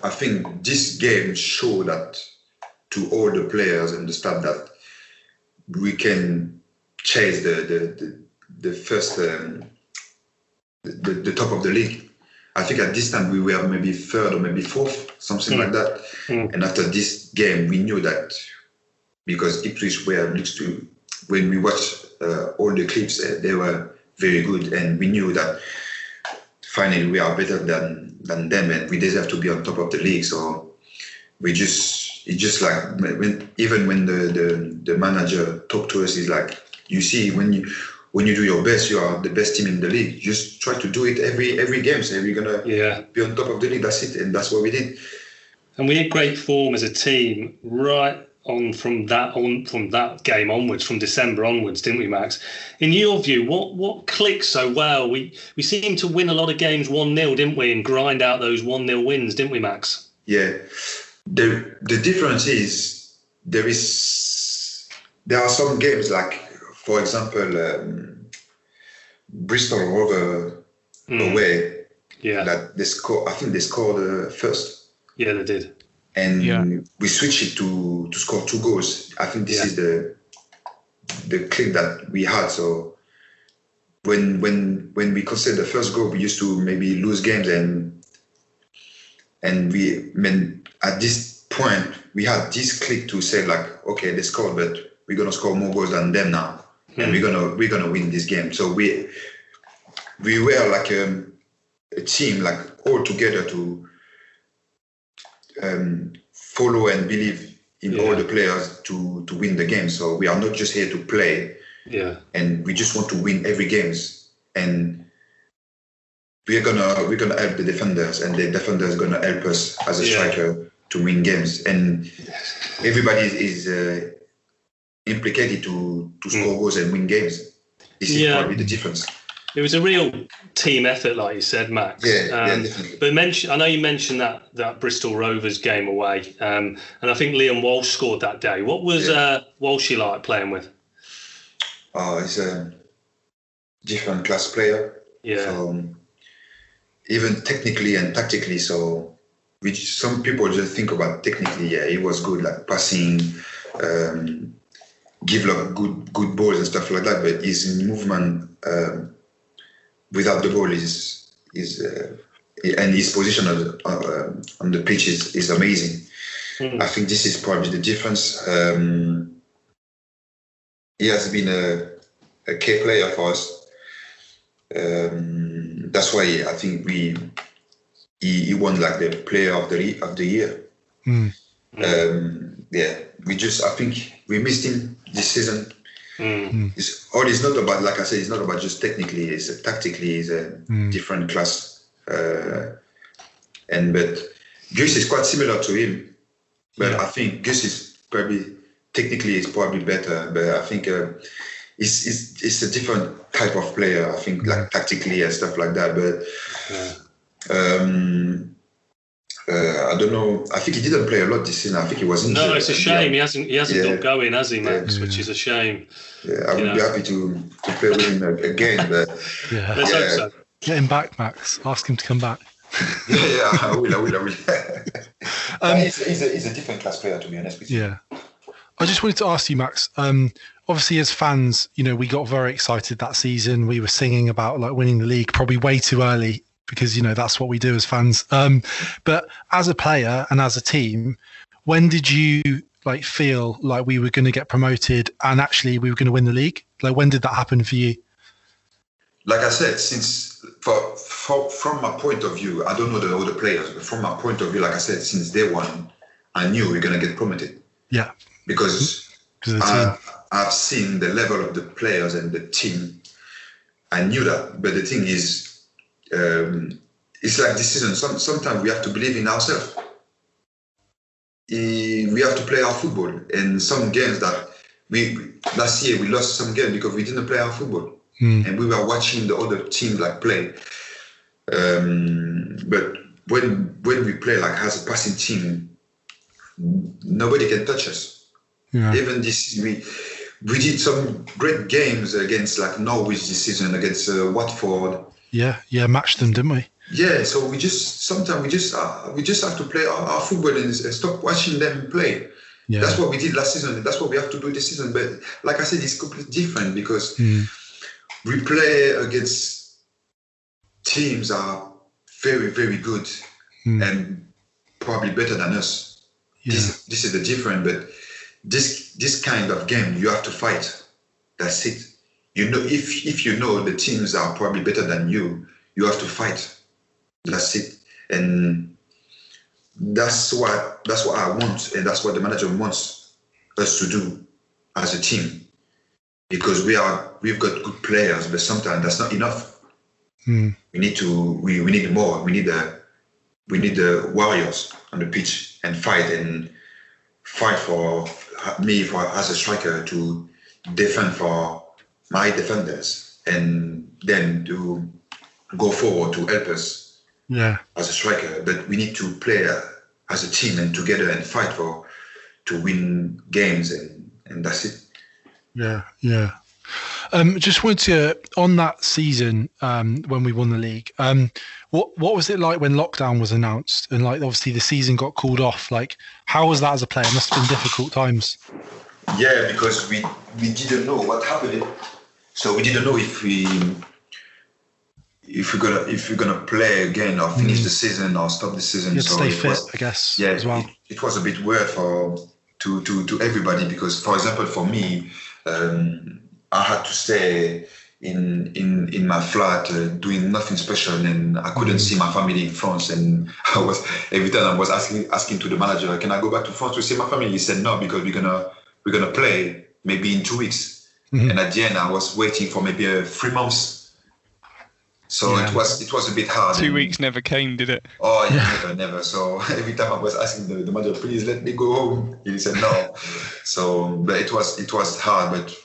I think this game showed that to all the players and the staff that we can chase the the, the, the first um, the, the top of the league. I think at this time we were maybe third or maybe fourth, something mm. like that. Mm. And after this game, we knew that because Ipswich were next to when we watched uh, all the clips, uh, they were very good, and we knew that finally we are better than than them, and we deserve to be on top of the league. So we just it's just like when, even when the, the the manager talked to us, he's like, you see when you when you do your best, you are the best team in the league. Just try to do it every every game. So we're gonna yeah. be on top of the league. That's it, and that's what we did. And we had great form as a team right on from that on from that game onwards, from December onwards, didn't we, Max? In your view, what what clicked so well? We we seemed to win a lot of games one 0 didn't we, and grind out those one 0 wins, didn't we, Max? Yeah. The the difference is there is there are some games like for example, um, Bristol Rover mm. away. Yeah. That they score. I think they scored uh, first. Yeah, they did. And yeah. we switched it to to score two goals. I think this yeah. is the the click that we had. So when when when we consider the first goal, we used to maybe lose games and and we I mean at this point we had this click to say like okay they scored but we're gonna score more goals than them now and we're gonna we're gonna win this game. So we we were like a, a team, like all together to um, follow and believe in yeah. all the players to to win the game. So we are not just here to play. Yeah. And we just want to win every games. And we're gonna we're gonna help the defenders, and the defenders gonna help us as a yeah. striker to win games. And everybody is. Uh, implicated to to hmm. score goals and win games. This is yeah. probably the difference. It was a real team effort, like you said, Max. Yeah, um, yeah definitely. But mention, I know you mentioned that that Bristol Rovers game away, um, and I think Liam Walsh scored that day. What was yeah. uh, Walshy like playing with? Oh, he's a different class player. Yeah. So, um, even technically and tactically, so which some people just think about technically. Yeah, he was good, like passing. Um, give like good good balls and stuff like that. But his movement um, without the ball is is uh, and his position on, uh, on the pitch is, is amazing. Mm. I think this is probably the difference. Um, he has been a, a key player for us. Um, that's why I think we he, he won like the player of the of the year. Mm. Um, yeah, we just I think we missed him this season. Mm. It's, all it's not about, like I said, it's not about just technically. It's tactically, it's a mm. different class. Uh, and but Gus is quite similar to him, but yeah. I think Gus is probably technically is probably better. But I think uh, it's, it's it's a different type of player. I think like tactically and stuff like that. But yeah. um, uh, I don't know. I think he didn't play a lot this season. I think he was injured. No, it's a shame. He hasn't. He hasn't yeah. got going, has he, Max? Yeah. Which is a shame. Yeah, I would know. be happy to, to play with him again. But yeah, let's hope so. Get him back, Max. Ask him to come back. *laughs* yeah, yeah, I will. I will. I will. *laughs* um, he's, he's, a, he's a different class player, to be honest with you. Yeah. I just wanted to ask you, Max. Um, obviously, as fans, you know, we got very excited that season. We were singing about like winning the league probably way too early because you know that's what we do as fans. Um, but as a player and as a team, when did you like feel like we were going to get promoted and actually we were going to win the league? Like when did that happen for you? Like I said, since for, for from my point of view, I don't know the other players, but from my point of view, like I said, since day one, I knew we are going to get promoted. Yeah. Because I, I've seen the level of the players and the team. I knew that, but the thing is, um, it's like this season. Some, sometimes we have to believe in ourselves. We have to play our football. And some games that we last year we lost some games because we didn't play our football, mm. and we were watching the other team like play. Um, but when when we play like as a passing team, nobody can touch us. Yeah. Even this we we did some great games against like Norwich this season against uh, Watford. Yeah, yeah, matched them, didn't we? Yeah, so we just sometimes we just uh, we just have to play our, our football and stop watching them play. Yeah. That's what we did last season. and That's what we have to do this season. But like I said, it's completely different because mm. we play against teams are very very good mm. and probably better than us. Yeah. This this is the different, but this this kind of game you have to fight. That's it. You know, if if you know the teams are probably better than you, you have to fight. That's it. And that's what that's what I want, and that's what the manager wants us to do as a team. Because we are we've got good players, but sometimes that's not enough. Mm. We need to we, we need more. We need the we need the warriors on the pitch and fight and fight for me for as a striker to defend for my defenders and then to go forward to help us yeah as a striker but we need to play as a team and together and fight for to win games and and that's it yeah yeah um, just wanted to on that season um, when we won the league. Um, what what was it like when lockdown was announced and like obviously the season got called off? Like how was that as a player? It must have been difficult times. Yeah, because we we didn't know what happened, so we didn't know if we if we're gonna if we're gonna play again or finish Mm. the season or stop the season. You had to so stay it fit, was- I guess, yeah, as well. It, it was a bit weird for to to to everybody because, for example, for me, um, I had to stay in in in my flat uh, doing nothing special, and I couldn't see my family in France. And *laughs* I was every time I was asking asking to the manager, "Can I go back to France to see my family?" He said, "No, because we're gonna we're gonna play maybe in two weeks." Mhm. And at the end, I was waiting for maybe uh, three months. So Yeah. it was it was a bit hard. Two and- weeks never came, did it? Oh, yeah, never, never. So *laughs* every time I was asking the, the manager, please let me go home, he said no. so, but it was it was hard, but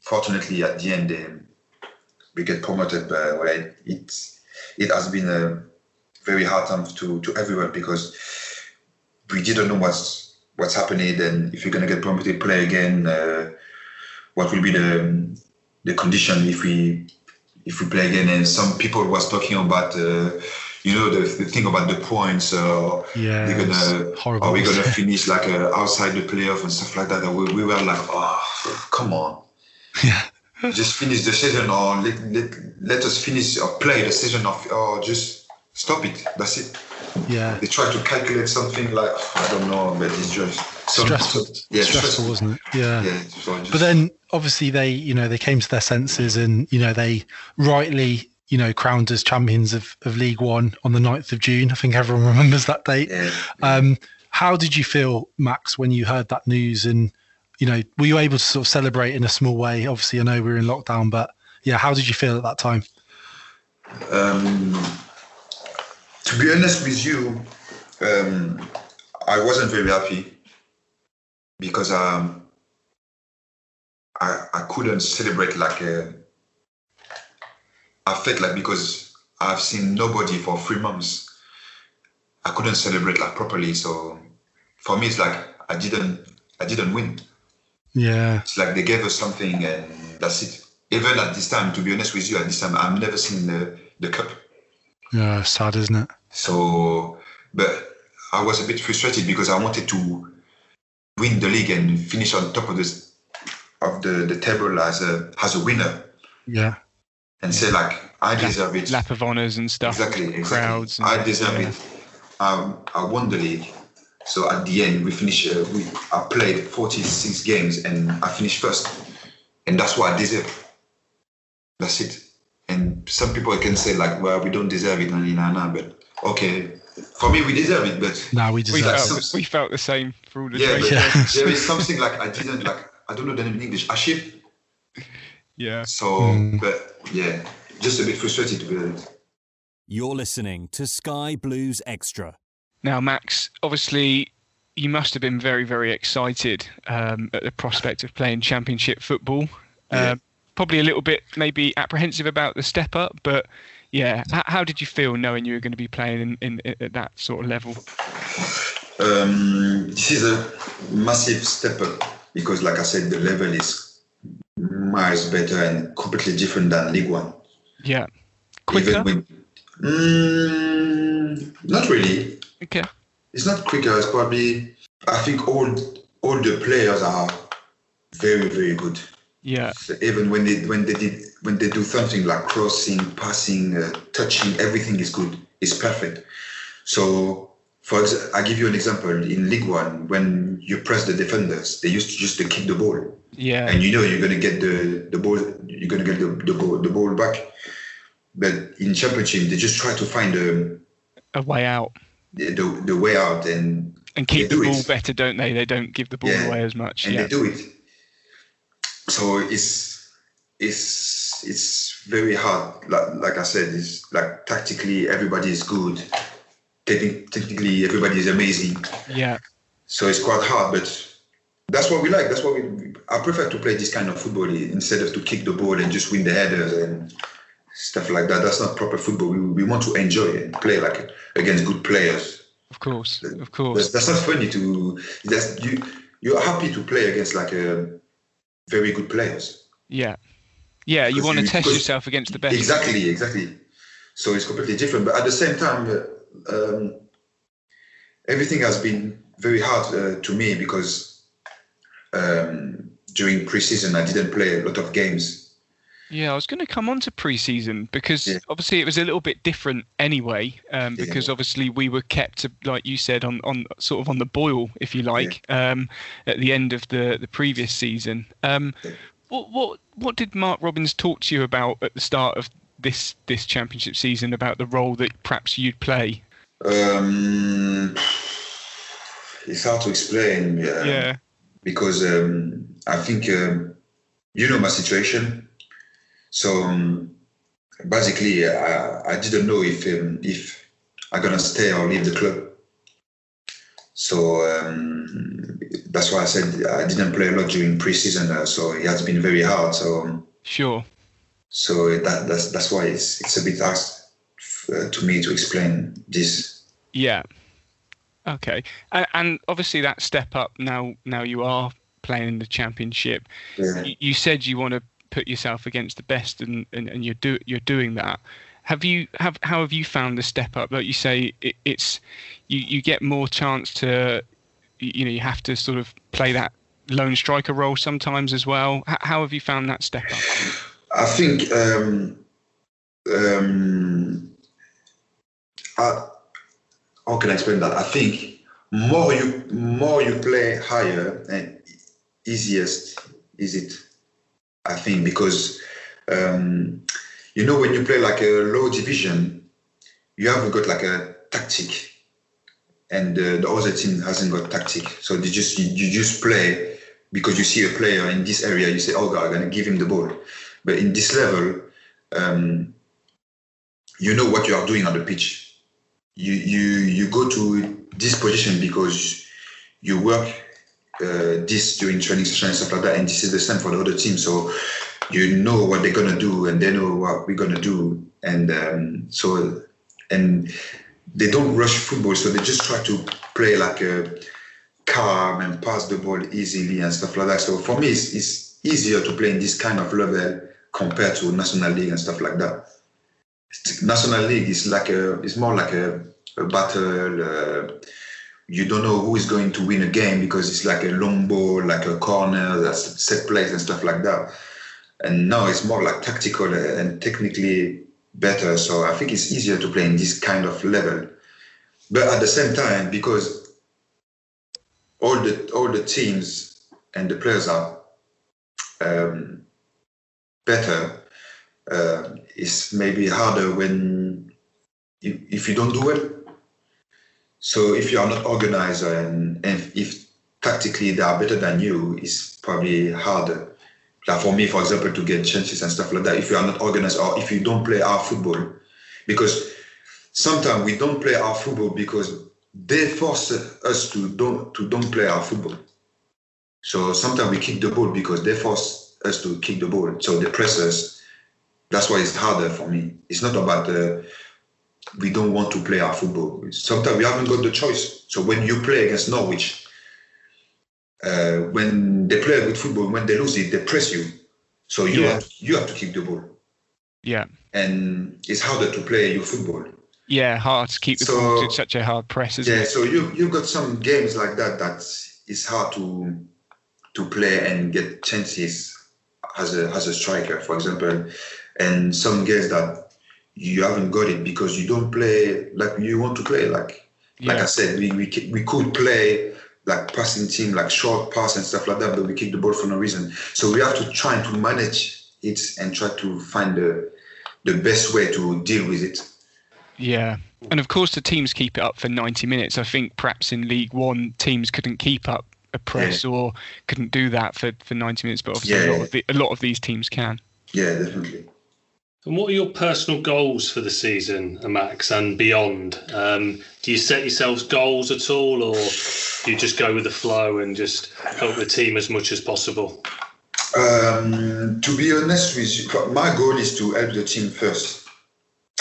fortunately at the end um, we get promoted. But well, it, it it has been a very hard time to to everyone because we didn't know what's what's happening. And if you're gonna get promoted, play again, uh, what will be the the condition if we if we play again. And some people was talking about, uh, you know, the, the thing about the points. Uh, Yeah, they're gonna, horrible. are we gonna finish like uh, outside the playoff and stuff like that? And we, we were like, oh, come on. Yeah. Just finish the season, or let, let, let us finish or play the season of, or just stop it. That's it. Yeah. They try to calculate something like I don't know, but it's just stressful. yeah, stressful, wasn't it? Yeah. Yeah, just- But then obviously they, you know, they came to their senses and, you know, they rightly, you know, crowned as champions of, of League One on the 9th of June. I think everyone *laughs* remembers that date. Yeah. Um, how did you feel, Max, when you heard that news? And, you know, were you able to sort of celebrate in a small way? Obviously, I know we were in lockdown, but yeah, how did you feel at that time? Um, to be honest with you, um, I wasn't very happy because um, I I couldn't celebrate like uh, I felt like because I've seen nobody for three months, I couldn't celebrate like properly. So for me, it's like I didn't I didn't win. Yeah. It's like they gave us something and that's it. Even at this time, to be honest with you, at this time, I've never seen the, the cup. Yeah, sad, isn't it? So, but I was a bit frustrated because I wanted to win the league and finish on top of this of the, the table as a as a winner Yeah. and say like I deserve it. Lap of honours and stuff. Exactly, exactly. Crowds. I deserve yeah. it. Um, I won the league, So at the end, we finished. Uh, we I played 46 games and I finished first, and that's what I deserve. That's it. And some people can say like, well, we don't deserve it, nah, nah, nah, but okay, for me, we deserve it. But no, we We deserve like felt, some- we felt the same for all the yeah, but trade. there is something like I didn't like. I don't know the name in English. Aship. Yeah. So, but yeah, just a bit frustrated to be honest. You're listening to Sky Blues Extra. Now, Max, obviously, you must have been very, very excited um, at the prospect of playing Championship football. Yeah. Uh, probably a little bit maybe apprehensive about the step up, but yeah, h- how did you feel knowing you were going to be playing in, in at that sort of level? Um, this is a massive step up because, like I said, the level is miles better and completely different than League One. Yeah, quicker. Even when, mm, not really. Okay. It's not quicker. It's probably. I think all all the players are very very good. Yeah. Even when they when they did when they do something like crossing, passing, uh, touching, everything is good. It's perfect. So, for I give you an example in League One when you press the defenders, they used to just to kick the ball, Yeah. and you know you're gonna get the the ball, you're gonna get the the ball, the ball back. But in Championship, they just try to find the A way out the, the, the way out and and keep they the do ball it. better, don't they? They don't give the ball Yeah. away as much. and yeah. they do it. So it's it's it's very hard. Like, like I said, it's like tactically everybody is good. Techni- technically everybody is amazing. Yeah. So it's quite hard, but that's what we like. That's what we. I prefer to play this kind of football instead of to kick the ball and just win the headers and stuff like that. That's not proper football. We, we want to enjoy it and play like against good players. Of course. Of That's, course. that's not funny to. That's you. You're happy to play against like a very good players. Yeah. Yeah. You want to you- test yourself against the best. Exactly, exactly. So it's completely different. But at the same time, um, everything has been very hard uh, to me because um, during preseason I didn't play a lot of games. Yeah, I was going to come on to pre-season because Yeah. obviously it was a little bit different anyway. Um, Yeah. because obviously we were kept, to, like you said, on, on sort of on the boil, if you like, um, at the end of the, the previous season. Um, what what what did Mark Robins talk to you about at the start of this this championship season about the role that perhaps you'd play? Um, it's hard to explain. Yeah. Yeah. Because um, I think um, you know my situation. So um, basically, I, I didn't know if um, if I'm gonna stay or leave the club. So um, that's why I said I didn't play a lot during preseason. Uh, so it has been very hard. So um, Sure. so that that's that's why it's it's a bit hard uh, to me to explain this. Yeah. Okay. And, and obviously that step up now. Now you are playing in the championship. Yeah. You, you said you want to put yourself against the best, and, and, and you're do you're doing that. Have you have how have you found the step up? Like you say, it, it's you you get more chance to you know you have to sort of play that lone striker role sometimes as well. How have you found that step up? I think um, um, I, how can I explain that? I think more you more you play higher and easiest is it. I think because um, you know when you play like a low division, you haven't got like a tactic, and uh, the other team hasn't got tactic. So they just you, you just play because you see a player in this area, you say, "Oh God, I'm gonna give him the ball." But in this level, um, you know what you are doing on the pitch. You you you go to this position because you work uh, this during training session and stuff like that, and this is the same for the other team. So you know what they're gonna do, and they know what we're gonna do, and um, so and they don't rush football, so they just try to play like a calm and pass the ball easily and stuff like that. So for me, it's, it's easier to play in this kind of level compared to national league and stuff like that. National league is like a, it's more like a, a battle. Uh, you don't know who is going to win a game because it's like a long ball, like a corner, that's set plays and stuff like that. And now it's more like tactical and technically better. So I think it's easier to play in this kind of level. But at the same time, because all the all the teams and the players are um, better. Uh, it's maybe harder when if, if you don't do well. So if you are not organized and, and if tactically they are better than you, it's probably harder. Like for me, for example, to get chances and stuff like that. If you are not organized or if you don't play our football, because sometimes we don't play our football because they force us to don't to don't play our football. So sometimes we kick the ball because they force us to kick the ball. So they press us. That's why it's harder for me. It's not about uh, we don't want to play our football. Sometimes we haven't got the choice. So when you play against Norwich, uh, when they play good football, when they lose it, they press you. So you Yeah. have you have to keep the ball, Yeah. and it's harder to play your football. Yeah, hard to keep the So- ball to such a hard press, isn't Yeah, it? so you you've got some games like that that it's hard to to play and get chances as a as a striker, for example, and some games that you haven't got it because you don't play like you want to play. Like like I said, we we we could play like passing team, like short pass and stuff like that, but we kick the ball for no reason. So we have to try to manage it and try to find the the best way to deal with it. Yeah. And of course, the teams keep it up for 90 minutes. I think perhaps in League One, teams couldn't keep up a press or couldn't do that for, for 90 minutes, but obviously a, lot of the, a lot of these teams can. Yeah, definitely. And what are your personal goals for the season, Max, and beyond? Um, do you set yourselves goals at all, or do you just go with the flow and just help the team as much as possible? Um, to be honest with you, my goal is to help the team first.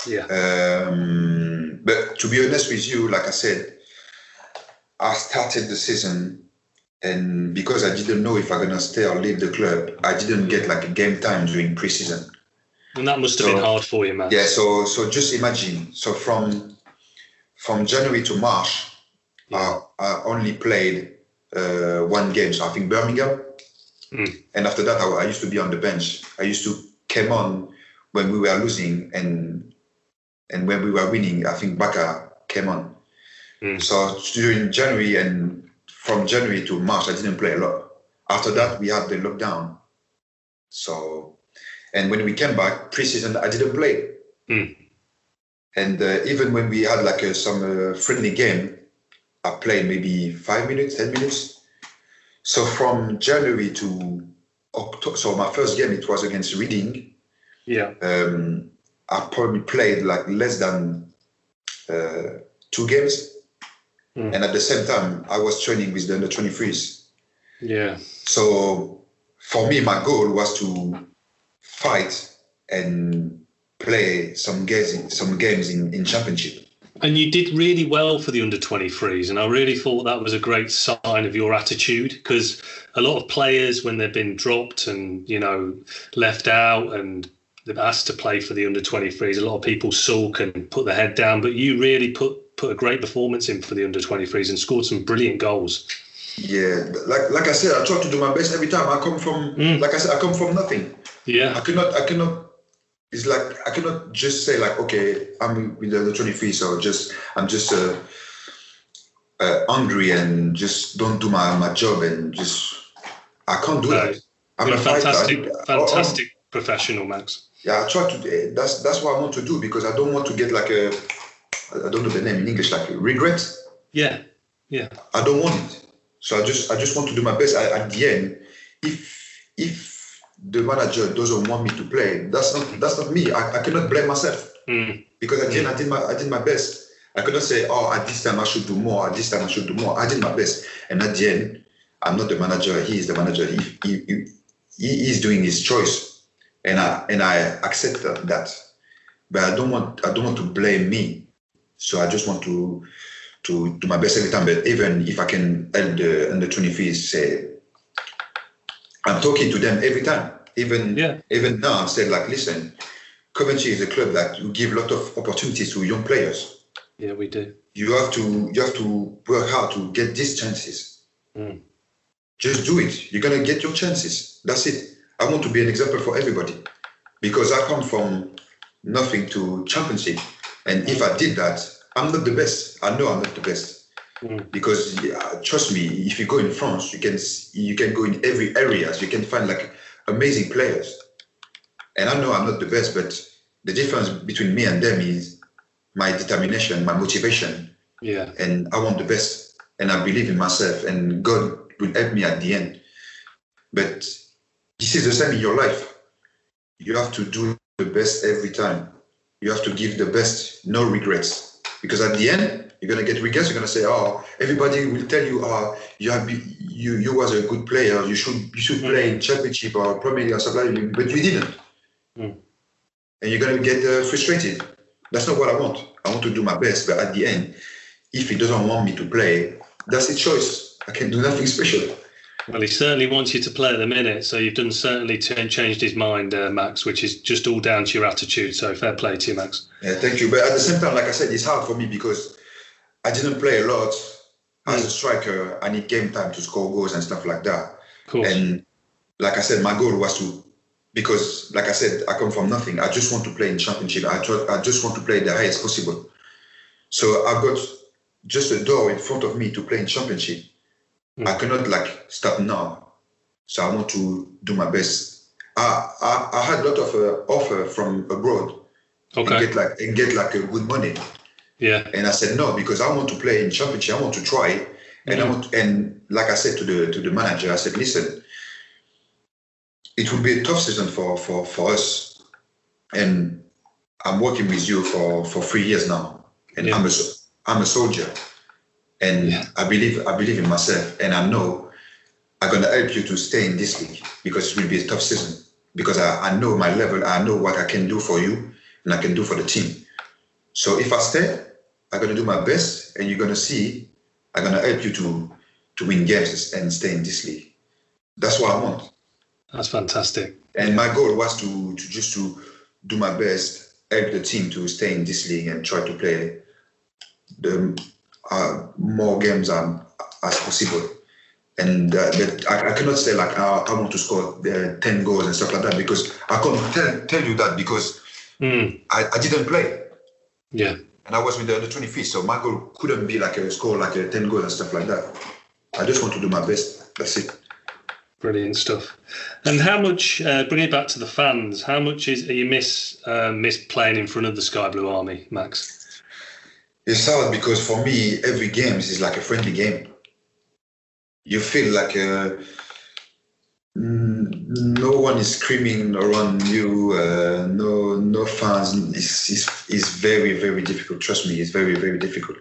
Yeah. Um, but to be honest with you, like I said, I started the season, and because I didn't know if I'm gonna stay or leave the club, I didn't get like a game time during preseason. And that must have So- been hard for you, man. Yeah, so so just imagine. So from from January to March, I, uh, I only played uh, one game. So I think Birmingham, hmm. and after that, I, I used to be on the bench. I used to come on when we were losing, and and when we were winning, I think Baka came on. Hmm. So during January and from January to March, I didn't play a lot. After that, we had the lockdown. So, and when we came back preseason, I didn't play. And uh, even when we had like a, some uh, friendly game, I played maybe five minutes, ten minutes. So from January to October, so my first game it was against Reading. Yeah. Um, I probably played like less than uh, two games, and at the same time I was training with the under 23s. Yeah. So for me, my goal was to fight and play some games in, some games in, in championship. And you did really well for the under 23s. And I really thought that was a great sign of your attitude because a lot of players, when they've been dropped and, you know, left out and they've asked to play for the under 23s, a lot of people sulk and put their head down. But you really put, put a great performance in for the under 23s and scored some brilliant goals. Yeah, like like I said, I try to do my best every time. I come from mm. like I said, I come from nothing. Yeah. I cannot I cannot it's like I cannot just say like okay, I'm with the 23, so just I'm just uh, uh, hungry and just don't do my, my job and just I can't do that. I'm You're a a fighter. fantastic, I- I- fantastic professional, Max. yeah, I try to. That's that's what I want to do because I don't want to get like a, I don't know the name in English, like regret. Yeah. Yeah. I don't want it. So I just I just want to do my best. I, at the end, if if the manager doesn't want me to play, that's not that's not me. I, I cannot blame myself hmm. because at the end I hmm. did my I did my best. I cannot say, oh, at this time I should do more. At this time I should do more. I did my best, and at the end, I'm not the manager. He is the manager. He he, he, he is doing his choice, and I and I accept that, that. But I don't want I don't want to blame me. So I just want to to do my best every time. But even if I can help the under 23s, say I'm talking to them every time. Even even now, I'm saying like, listen, Coventry is a club that you give a lot of opportunities to young players. Yeah, we do. You have to you have to work hard to get these chances. Mm. Just do it. You're gonna get your chances. That's it. I want to be an example for everybody because I come from nothing to championship, and if I did that, I'm not the best. I know I'm not the best. Mm. Because yeah, trust me, if you go in France, you can you can go in every areas. You can find like amazing players. And I know I'm not the best, but the difference between me and them is my determination, my motivation. Yeah. And I want the best, and I believe in myself, and God will help me at the end. But this is the same in your life. You have to do the best every time. You have to give the best, no regrets. Because at the end, you're gonna get regrets. You're gonna say, "Oh, everybody will tell you, oh, you have you you was a good player. You should you should play in championship or Premier League or something." But you didn't, mm. and you're gonna get uh, frustrated. That's not what I want. I want to do my best, but at the end, if he doesn't want me to play, that's his choice. I can do nothing special. Well, he certainly wants you to play at the minute, so you've done certainly t- changed his mind, uh, Max, which is just all down to your attitude. So fair play to you, Max. Yeah, thank you. But at the same time, like I said, it's hard for me because I didn't play a lot as a striker. I need game time to score goals and stuff like that. And like I said, my goal was to because, like I said, I come from nothing. I just want to play in championship. I try, I just want to play the highest possible. So I've got just a door in front of me to play in championship. Mm. I cannot like stop now. So I want to do my best. I I, I had a lot of uh, offer from abroad. Okay. And get like and get like a good money. Yeah. And I said no because I want to play in championship. I want to try. And I mm-hmm. want and like I said to the to the manager, I said, listen, it will be a tough season for for for us. And I'm working with you for for three years now, and yeah. I'm a I'm a soldier, and yeah. I believe I believe in myself, and I know I'm gonna help you to stay in this league because it will be a tough season because I, I know my level, I know what I can do for you, and I can do for the team. So if I stay, I'm gonna do my best, and you're gonna see I'm gonna help you to to win games and stay in this league. That's what I want. That's fantastic. And my goal was to to just to do my best, help the team to stay in this league and try to play the uh, more games um, as possible. And uh, but I, I, cannot say like uh, I want to score uh, ten goals and stuff like that because I can't tell, tell you that because mm. I, I didn't play. Yeah. And I was with the under 25, so my goal couldn't be like a score like a 10 goals and stuff like that. I just want to do my best. That's it. Brilliant stuff. And how much? Uh, bring it back to the fans. How much is you miss uh, miss playing in front of the Sky Blue Army, Max? It's hard because for me, every game is like a friendly game. You feel like uh, no one is screaming around you. Uh, no, no fans. It's, it's, it's very, very difficult. Trust me, it's very, very difficult.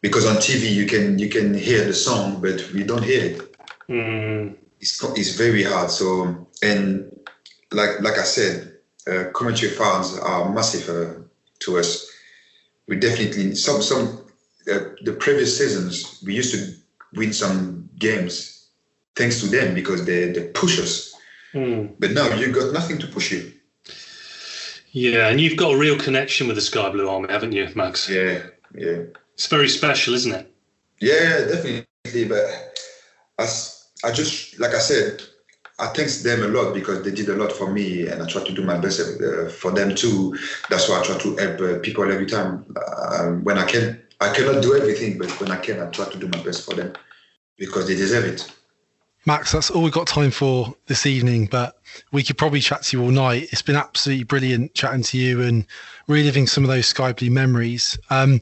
Because on TV you can you can hear the song, but we don't hear it. Mm. It's it's very hard. So and like like I said, uh, Coventry fans are massive uh, to us. We definitely some some uh, the previous seasons we used to win some games thanks to them because they they push us. Mm. But now you've got nothing to push you. Yeah, and you've got a real connection with the Sky Blue Army, haven't you, Max? Yeah, yeah. It's very special, isn't it? Yeah, definitely. But as I just like I said, I thank them a lot because they did a lot for me, and I try to do my best uh, for them too. That's why I try to help uh, people every time uh, when I can. I cannot do everything, but when I can, I try to do my best for them because they deserve it. Max, that's all we've got time for this evening, but we could probably chat to you all night. It's been absolutely brilliant chatting to you and reliving some of those Sky Blue memories. Um,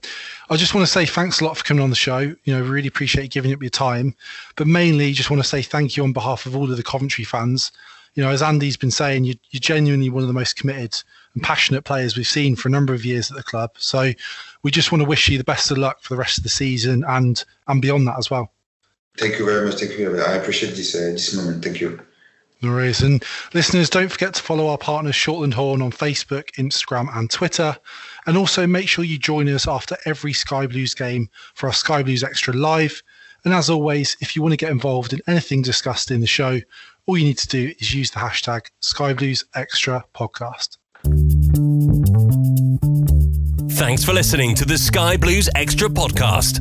I just want to say thanks a lot for coming on the show. You know, really appreciate giving up your time, but mainly just want to say thank you on behalf of all of the Coventry fans. You know, as Andy's been saying, you, you're genuinely one of the most committed and passionate players we've seen for a number of years at the club. So we just want to wish you the best of luck for the rest of the season and and beyond that as well. Thank you very much. Thank you. I appreciate this uh, this moment. Thank you. No worries. And listeners, don't forget to follow our partners Shortland Horne on Facebook, Instagram, and Twitter. And also make sure you join us after every Sky Blues game for our Sky Blues Extra Live. And as always, if you want to get involved in anything discussed in the show, all you need to do is use the hashtag Sky Blues Extra Podcast. Thanks for listening to the Sky Blues Extra Podcast.